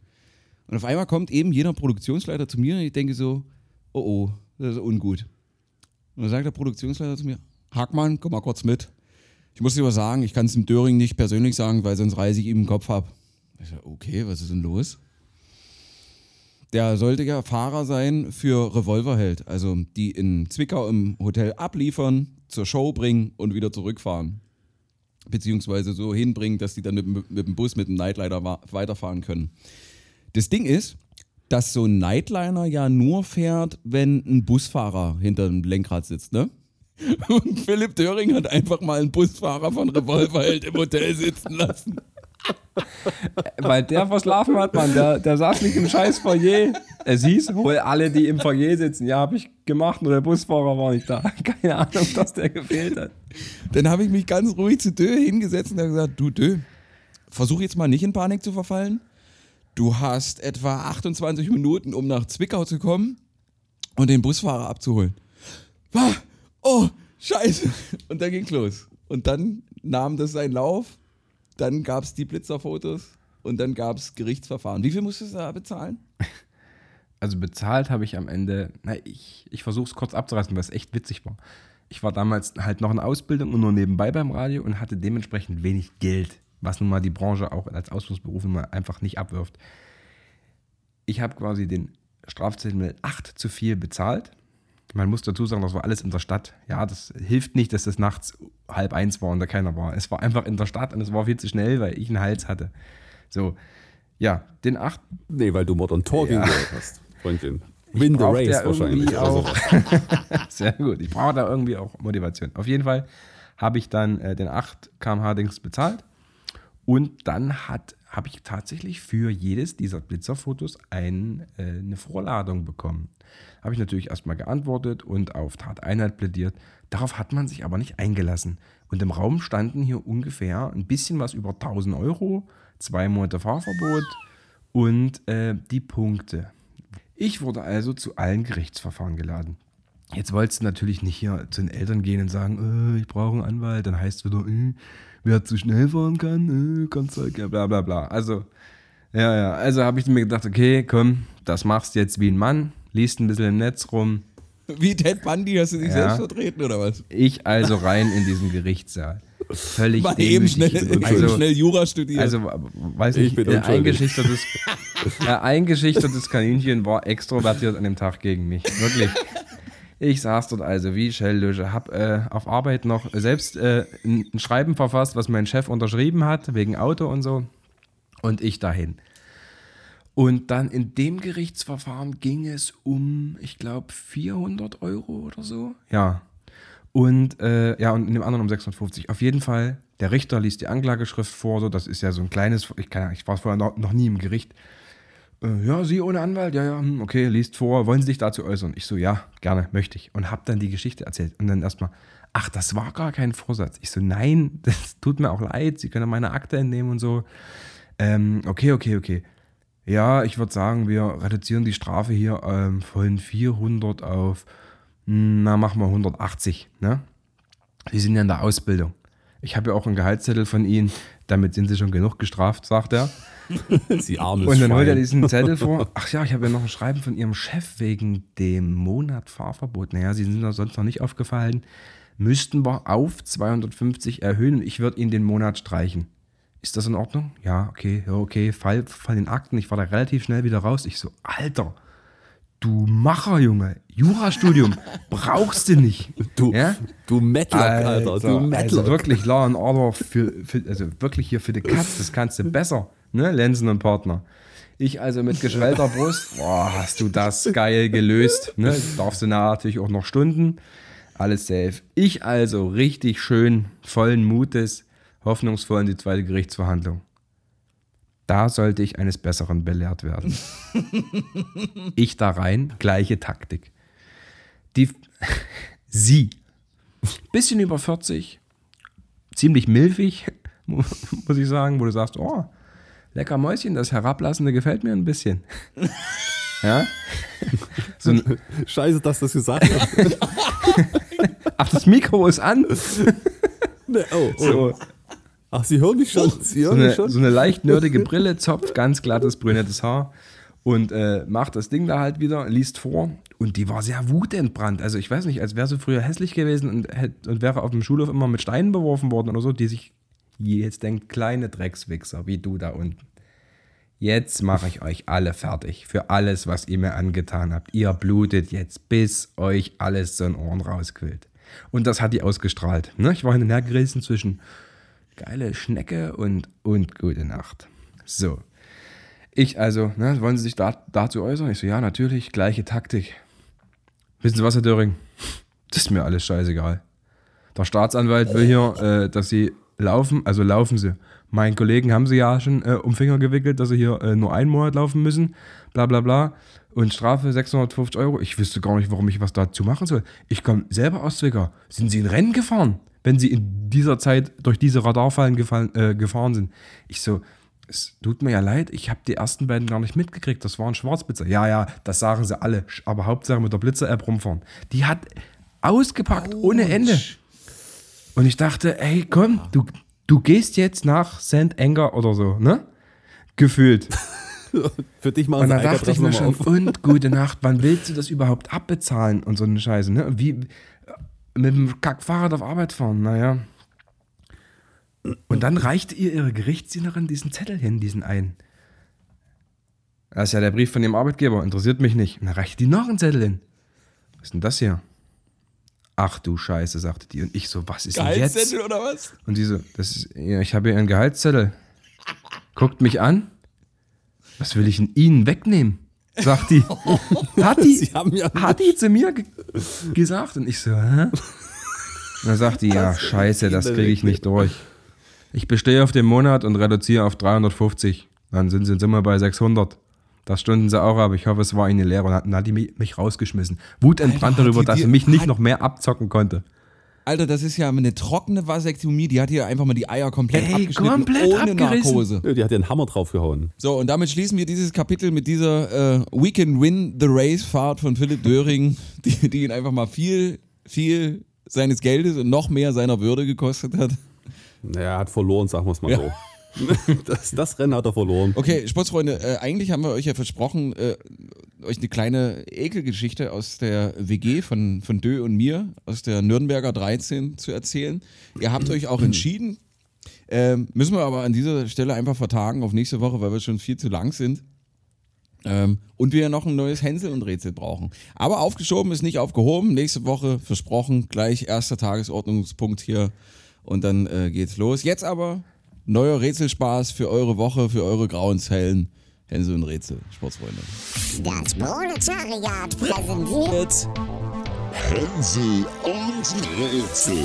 Und auf einmal kommt eben jener Produktionsleiter zu mir und ich denke so, oh oh, das ist ungut. Und dann sagt der Produktionsleiter zu mir, Hackmann, komm mal kurz mit. Ich muss dir was sagen, ich kann es dem Döring nicht persönlich sagen, weil sonst reiße ich ihm den Kopf ab. Ich sag, okay, was ist denn los? Der sollte ja Fahrer sein für Revolverheld, also die in Zwickau im Hotel abliefern, zur Show bringen und wieder zurückfahren. Beziehungsweise so hinbringen, dass die dann mit, dem- mit dem Bus, mit dem Nightliner wa- weiterfahren können. Das Ding ist, dass so ein Nightliner ja nur fährt, wenn ein Busfahrer hinter dem Lenkrad sitzt, ne? Und Philipp Döring hat einfach mal einen Busfahrer von Revolverheld im Hotel sitzen lassen. Weil der verschlafen hat, Mann. Der, der saß nicht im scheiß Foyer. Es hieß, hol alle, die im Foyer sitzen. Ja, habe ich gemacht, nur der Busfahrer war nicht da. Keine Ahnung, dass der gefehlt hat. Dann habe ich mich ganz ruhig zu Dö hingesetzt und habe gesagt, du Dö, versuch jetzt mal nicht in Panik zu verfallen. Du hast etwa 28 Minuten, um nach Zwickau zu kommen und den Busfahrer abzuholen. Ah, Oh, scheiße. Und dann ging's los. Und dann nahm das seinen Lauf. Dann gab es die Blitzerfotos und dann gab es Gerichtsverfahren. Wie viel musstest du da bezahlen? Also bezahlt habe ich am Ende, na, ich, ich versuche es kurz abzureißen, weil es echt witzig war. Ich war damals halt noch in Ausbildung und nur nebenbei beim Radio und hatte dementsprechend wenig Geld, was nun mal die Branche auch als Ausflussberuf nun mal einfach nicht abwirft. Ich habe quasi den Strafzettel mit 8 zu viel bezahlt. Man muss dazu sagen, das war alles in der Stadt. Ja, das hilft nicht, dass das nachts halb eins war und da keiner war. Es war einfach in der Stadt und es war viel zu schnell, weil ich einen Hals hatte. So, ja, den 8 Nee, weil du Modern Talking Ja. gehört hast, Freundchen. Win the race wahrscheinlich. oder Auch, sehr gut. Ich brauche da irgendwie auch Motivation. Auf jeden Fall habe ich dann äh, den 8 km/h Dings bezahlt und dann habe ich tatsächlich für jedes dieser Blitzerfotos ein, äh, eine Vorladung bekommen. Habe ich natürlich erstmal geantwortet und auf Tateinheit plädiert. Darauf hat man sich aber nicht eingelassen. Und im Raum standen hier ungefähr ein bisschen was über 1000 Euro, zwei Monate Fahrverbot und äh, die Punkte. Ich wurde also zu allen Gerichtsverfahren geladen. Jetzt wolltest du natürlich nicht hier zu den Eltern gehen und sagen, äh, ich brauche einen Anwalt. Dann heißt es wieder, äh, wer zu schnell fahren kann, äh, kannst halt, ja, bla bla bla. Also, ja, ja. Also habe ich mir gedacht, okay, komm, das machst du jetzt wie ein Mann, liest ein bisschen im Netz rum. Wie Ted Bundy, hast du dich Ja. selbst vertreten oder was? Ich also rein in diesen Gerichtssaal. Völlig Mal eben schnell, Also, schnell Jura studiert. also, weiß Ich nicht, bin äh, unschuldig. eingeschüchtertes, äh, eingeschüchtertes Kaninchen war extrovertiert an dem Tag gegen mich. Wirklich. Ich saß dort also wie Schelllösche, hab äh, auf Arbeit noch selbst äh, ein Schreiben verfasst, was mein Chef unterschrieben hat, wegen Auto und so. Und ich dahin. Und dann in dem Gerichtsverfahren ging es um, ich glaube, 400 Euro oder so. Ja. Und äh, ja, und in dem anderen um 650. Auf jeden Fall, der Richter liest die Anklageschrift vor, so, das ist ja so ein kleines, ich, kann, ich war vorher noch, noch nie im Gericht. Äh, ja, Sie ohne Anwalt, ja, ja, hm, okay, liest vor, wollen Sie sich dazu äußern? Ich so, ja, gerne, möchte ich. Und hab dann die Geschichte erzählt. Und dann erstmal, ach, das war gar kein Vorsatz. Ich so, nein, das tut mir auch leid, Sie können meine Akte entnehmen und so. Ähm, okay, okay, okay. Ja, ich würde sagen, wir reduzieren die Strafe hier ähm, von 400 auf, hm, na, machen wir 180, ne? Sie sind ja in der Ausbildung. Ich habe ja auch einen Gehaltszettel von Ihnen, damit sind Sie schon genug gestraft, sagt er. Sie armes Und dann holt er diesen Zettel vor. Ach ja, ich habe ja noch ein Schreiben von Ihrem Chef wegen dem Monat Fahrverbot. Naja, Sie sind da sonst noch nicht aufgefallen. Müssten wir auf 250 erhöhen. Ich würde Ihnen den Monat streichen. Ist das in Ordnung? Ja, okay, ja, okay. Fall, fall den Akten. Ich war da relativ schnell wieder raus. Ich so, Alter, du Macher, Junge. Jurastudium brauchst du nicht. Du, Ja? du Matlock, Alter. Du also Matlock. wirklich Law and Order für, für, also wirklich hier für die Katz, das kannst du besser, ne, Lenzen und Partner. Ich also mit geschwellter Brust, boah, hast du das geil gelöst, ne, darfst du natürlich auch noch Stunden, alles safe. Ich also richtig schön, vollen Mutes, hoffnungsvoll in die zweite Gerichtsverhandlung. Da sollte ich eines Besseren belehrt werden. ich da rein, gleiche Taktik. Die, sie, bisschen über 40, ziemlich milfig, mu- muss ich sagen, wo du sagst, oh, lecker Mäuschen, das Herablassende gefällt mir ein bisschen. Ja? So ein, Scheiße, dass du das gesagt hast. ach, das Mikro ist an. Nee, oh, oh. So, Ach, Sie hören mich schon. Sie so, hören mich eine, schon. so eine leicht nerdige Brille, Zopf, ganz glattes, brünettes Haar und äh, macht das Ding da halt wieder, liest vor und die war sehr wutentbrannt. Also ich weiß nicht, als wäre sie früher hässlich gewesen und, und wäre auf dem Schulhof immer mit Steinen beworfen worden oder so, die sich jetzt denkt, kleine Dreckswichser wie du da unten. Jetzt mache ich euch alle fertig für alles, was ihr mir angetan habt. Ihr blutet jetzt, bis euch alles so in den Ohren rausquillt. Und das hat die ausgestrahlt. Ne? Ich war hin und her gerissen zwischen geile Schnecke und, und gute Nacht. So. Ich also, ne, wollen Sie sich da, dazu äußern? Ich so, ja, natürlich, gleiche Taktik. Wissen Sie was, Herr Döring? Das ist mir alles scheißegal. Der Staatsanwalt will hier, äh, dass Sie laufen, also laufen Sie. Meinen Kollegen haben Sie ja schon äh, um Finger gewickelt, dass sie hier äh, nur einen Monat laufen müssen, bla bla bla. Und Strafe 650 Euro. Ich wüsste gar nicht, warum ich was dazu machen soll. Ich komme selber aus Zwickau. Sind Sie ein Rennen gefahren, wenn Sie in dieser Zeit durch diese Radarfallen gefallen, äh, gefahren sind? Ich so, es tut mir ja leid, ich habe die ersten beiden gar nicht mitgekriegt. Das waren Schwarzblitzer. Ja, ja, das sagen sie alle. Aber Hauptsache mit der Blitzer-App rumfahren. Die hat ausgepackt ohne Ende. Und ich dachte, ey, komm, du, du gehst jetzt nach St. Anger oder so, ne? Gefühlt. Für dich machen Und sie da dachte ich mir schon, auf. und gute Nacht, wann willst du das überhaupt abbezahlen und so eine Scheiße, ne? Wie mit dem Kackfahrrad auf Arbeit fahren, naja. Und dann reichte ihr ihre Gerichtsdienerin diesen Zettel hin, diesen einen. Das ist ja der Brief von ihrem Arbeitgeber, interessiert mich nicht. Und dann reichte die noch einen Zettel hin. Was ist denn das hier? Ach du Scheiße, sagte die. Und ich so, was ist denn jetzt? Gehaltszettel oder was? Und die so, das ist, ja, ich habe hier einen Gehaltszettel. Guckt mich an. Was will ich in Ihnen wegnehmen? Sagt die. Hat die, ja hat die zu mir ge gesagt. Und ich so, hä? Und dann sagt die, ja, scheiße, das kriege ich nicht durch. Ich bestehe auf den Monat und reduziere auf 350. Dann sind sie sind wir bei 600. Das stunden sie auch ab. Ich hoffe, es war ihnen leer. Und dann hat die mich rausgeschmissen. Wutentbrannt darüber, die dass sie mich nicht noch mehr abzocken konnte. Alter, das ist ja eine trockene Vasektomie. Die hat hier einfach mal die Eier komplett Ey, abgeschnitten, komplett ohne abgerissen. Narkose. Die hat einen Hammer draufgehauen. So, und damit schließen wir dieses Kapitel mit dieser äh, We Can Win the Race Fahrt von Philipp Döring, die, die ihn einfach mal viel, viel seines Geldes und noch mehr seiner Würde gekostet hat. Naja, er hat verloren, sagen wir es mal Ja. so. Das, das Rennen hat er verloren. Okay, Sportsfreunde, äh, eigentlich haben wir euch ja versprochen, äh, euch eine kleine Ekelgeschichte aus der WG von, von Dö und mir, aus der Nürnberger 13 zu erzählen. Ihr habt euch auch entschieden, ähm, müssen wir aber an dieser Stelle einfach vertagen auf nächste Woche, weil wir schon viel zu lang sind. Ähm, und wir noch ein neues Hänsel und Rätsel brauchen. Aber aufgeschoben ist nicht aufgehoben. Nächste Woche versprochen, gleich erster Tagesordnungspunkt hier. Und dann äh, geht's los. Jetzt aber neuer Rätselspaß für eure Woche, für eure Grauenshellen. Hänsel und Rätsel, Sportsfreunde. Das Proletariat präsentiert Hänsel und Rätsel.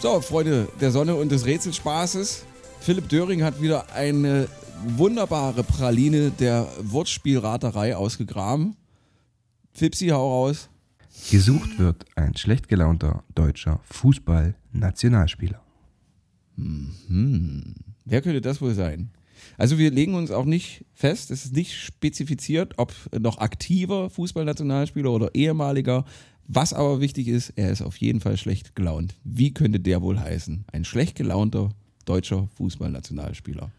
So, Freunde der Sonne und des Rätselspaßes. Philipp Döring hat wieder eine wunderbare Praline der Wortspielraterei ausgegraben. Fipsi, hau raus. Gesucht wird ein schlecht gelaunter deutscher Fußball-Nationalspieler. Wer könnte das wohl sein? Also wir legen uns auch nicht fest, es ist nicht spezifiziert, ob noch aktiver Fußballnationalspieler oder ehemaliger. Was aber wichtig ist, er ist auf jeden Fall schlecht gelaunt. Wie könnte der wohl heißen? Ein schlecht gelaunter deutscher Fußballnationalspieler.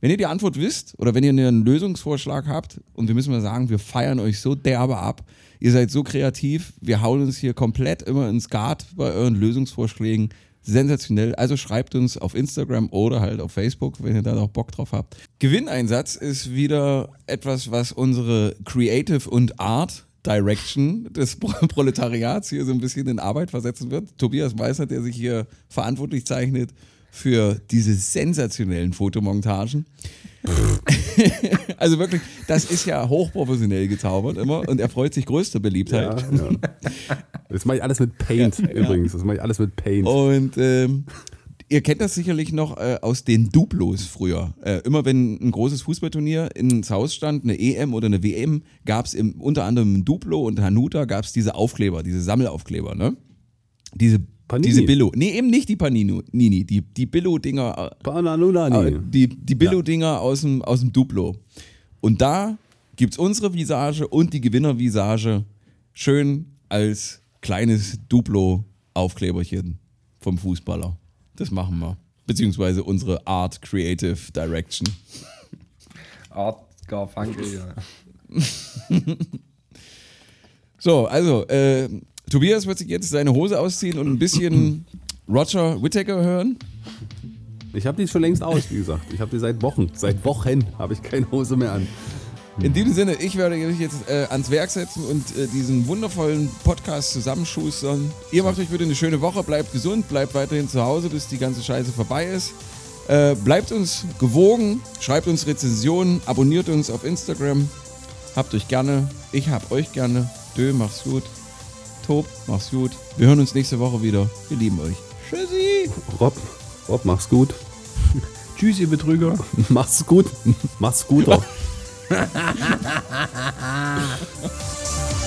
Wenn ihr die Antwort wisst oder wenn ihr einen Lösungsvorschlag habt und wir müssen mal sagen, wir feiern euch so derbe ab, ihr seid so kreativ, wir hauen uns hier komplett immer ins Guard bei euren Lösungsvorschlägen. Sensationell. Also schreibt uns auf Instagram oder halt auf Facebook, wenn ihr da noch Bock drauf habt. Gewinneinsatz ist wieder etwas, was unsere Creative und Art Direction des Pro- Proletariats hier so ein bisschen in Arbeit versetzen wird. Tobias Meißner, der sich hier verantwortlich zeichnet für diese sensationellen Fotomontagen. also wirklich, das ist ja hochprofessionell gezaubert immer und er freut sich größter Beliebtheit. Ja, ja. Das mache ich alles mit Paint übrigens. Das mache ich alles mit Paint. Und ähm, ihr kennt das sicherlich noch äh, aus den Duplos früher. Äh, immer wenn ein großes Fußballturnier ins Haus stand, eine EM oder eine WM, gab es unter anderem ein Duplo und Hanuta gab es diese Aufkleber, diese Sammelaufkleber, ne? Diese, Panini. diese Billo. Nee, eben nicht die Panini, Nini, die, die Billo-Dinger. Äh, Bananunani. die, die Billo-Dinger aus, dem, aus dem Duplo. Und da gibt es unsere Visage und die Gewinnervisage schön als kleines Duplo-Aufkleberchen vom Fußballer. Das machen wir. Beziehungsweise unsere Art Creative Direction. Art Garfunkel, ja. So, also, äh, Tobias wird sich jetzt seine Hose ausziehen und ein bisschen Roger Whittaker hören. Ich habe die schon längst aus, wie gesagt. Ich habe die seit Wochen. Seit Wochen habe ich keine Hose mehr an. In diesem Sinne, ich werde mich jetzt äh, ans Werk setzen und äh, diesen wundervollen Podcast zusammenschustern. Ihr macht euch bitte eine schöne Woche, bleibt gesund, bleibt weiterhin zu Hause, bis die ganze Scheiße vorbei ist. Äh, bleibt uns gewogen, schreibt uns Rezensionen, abonniert uns auf Instagram. Habt euch gerne, ich hab euch gerne. Dö, mach's gut. Tob, mach's gut. Wir hören uns nächste Woche wieder. Wir lieben euch. Tschüssi. Rob, Rob, mach's gut. Tschüss, ihr Betrüger. Mach's gut. Mach's guter.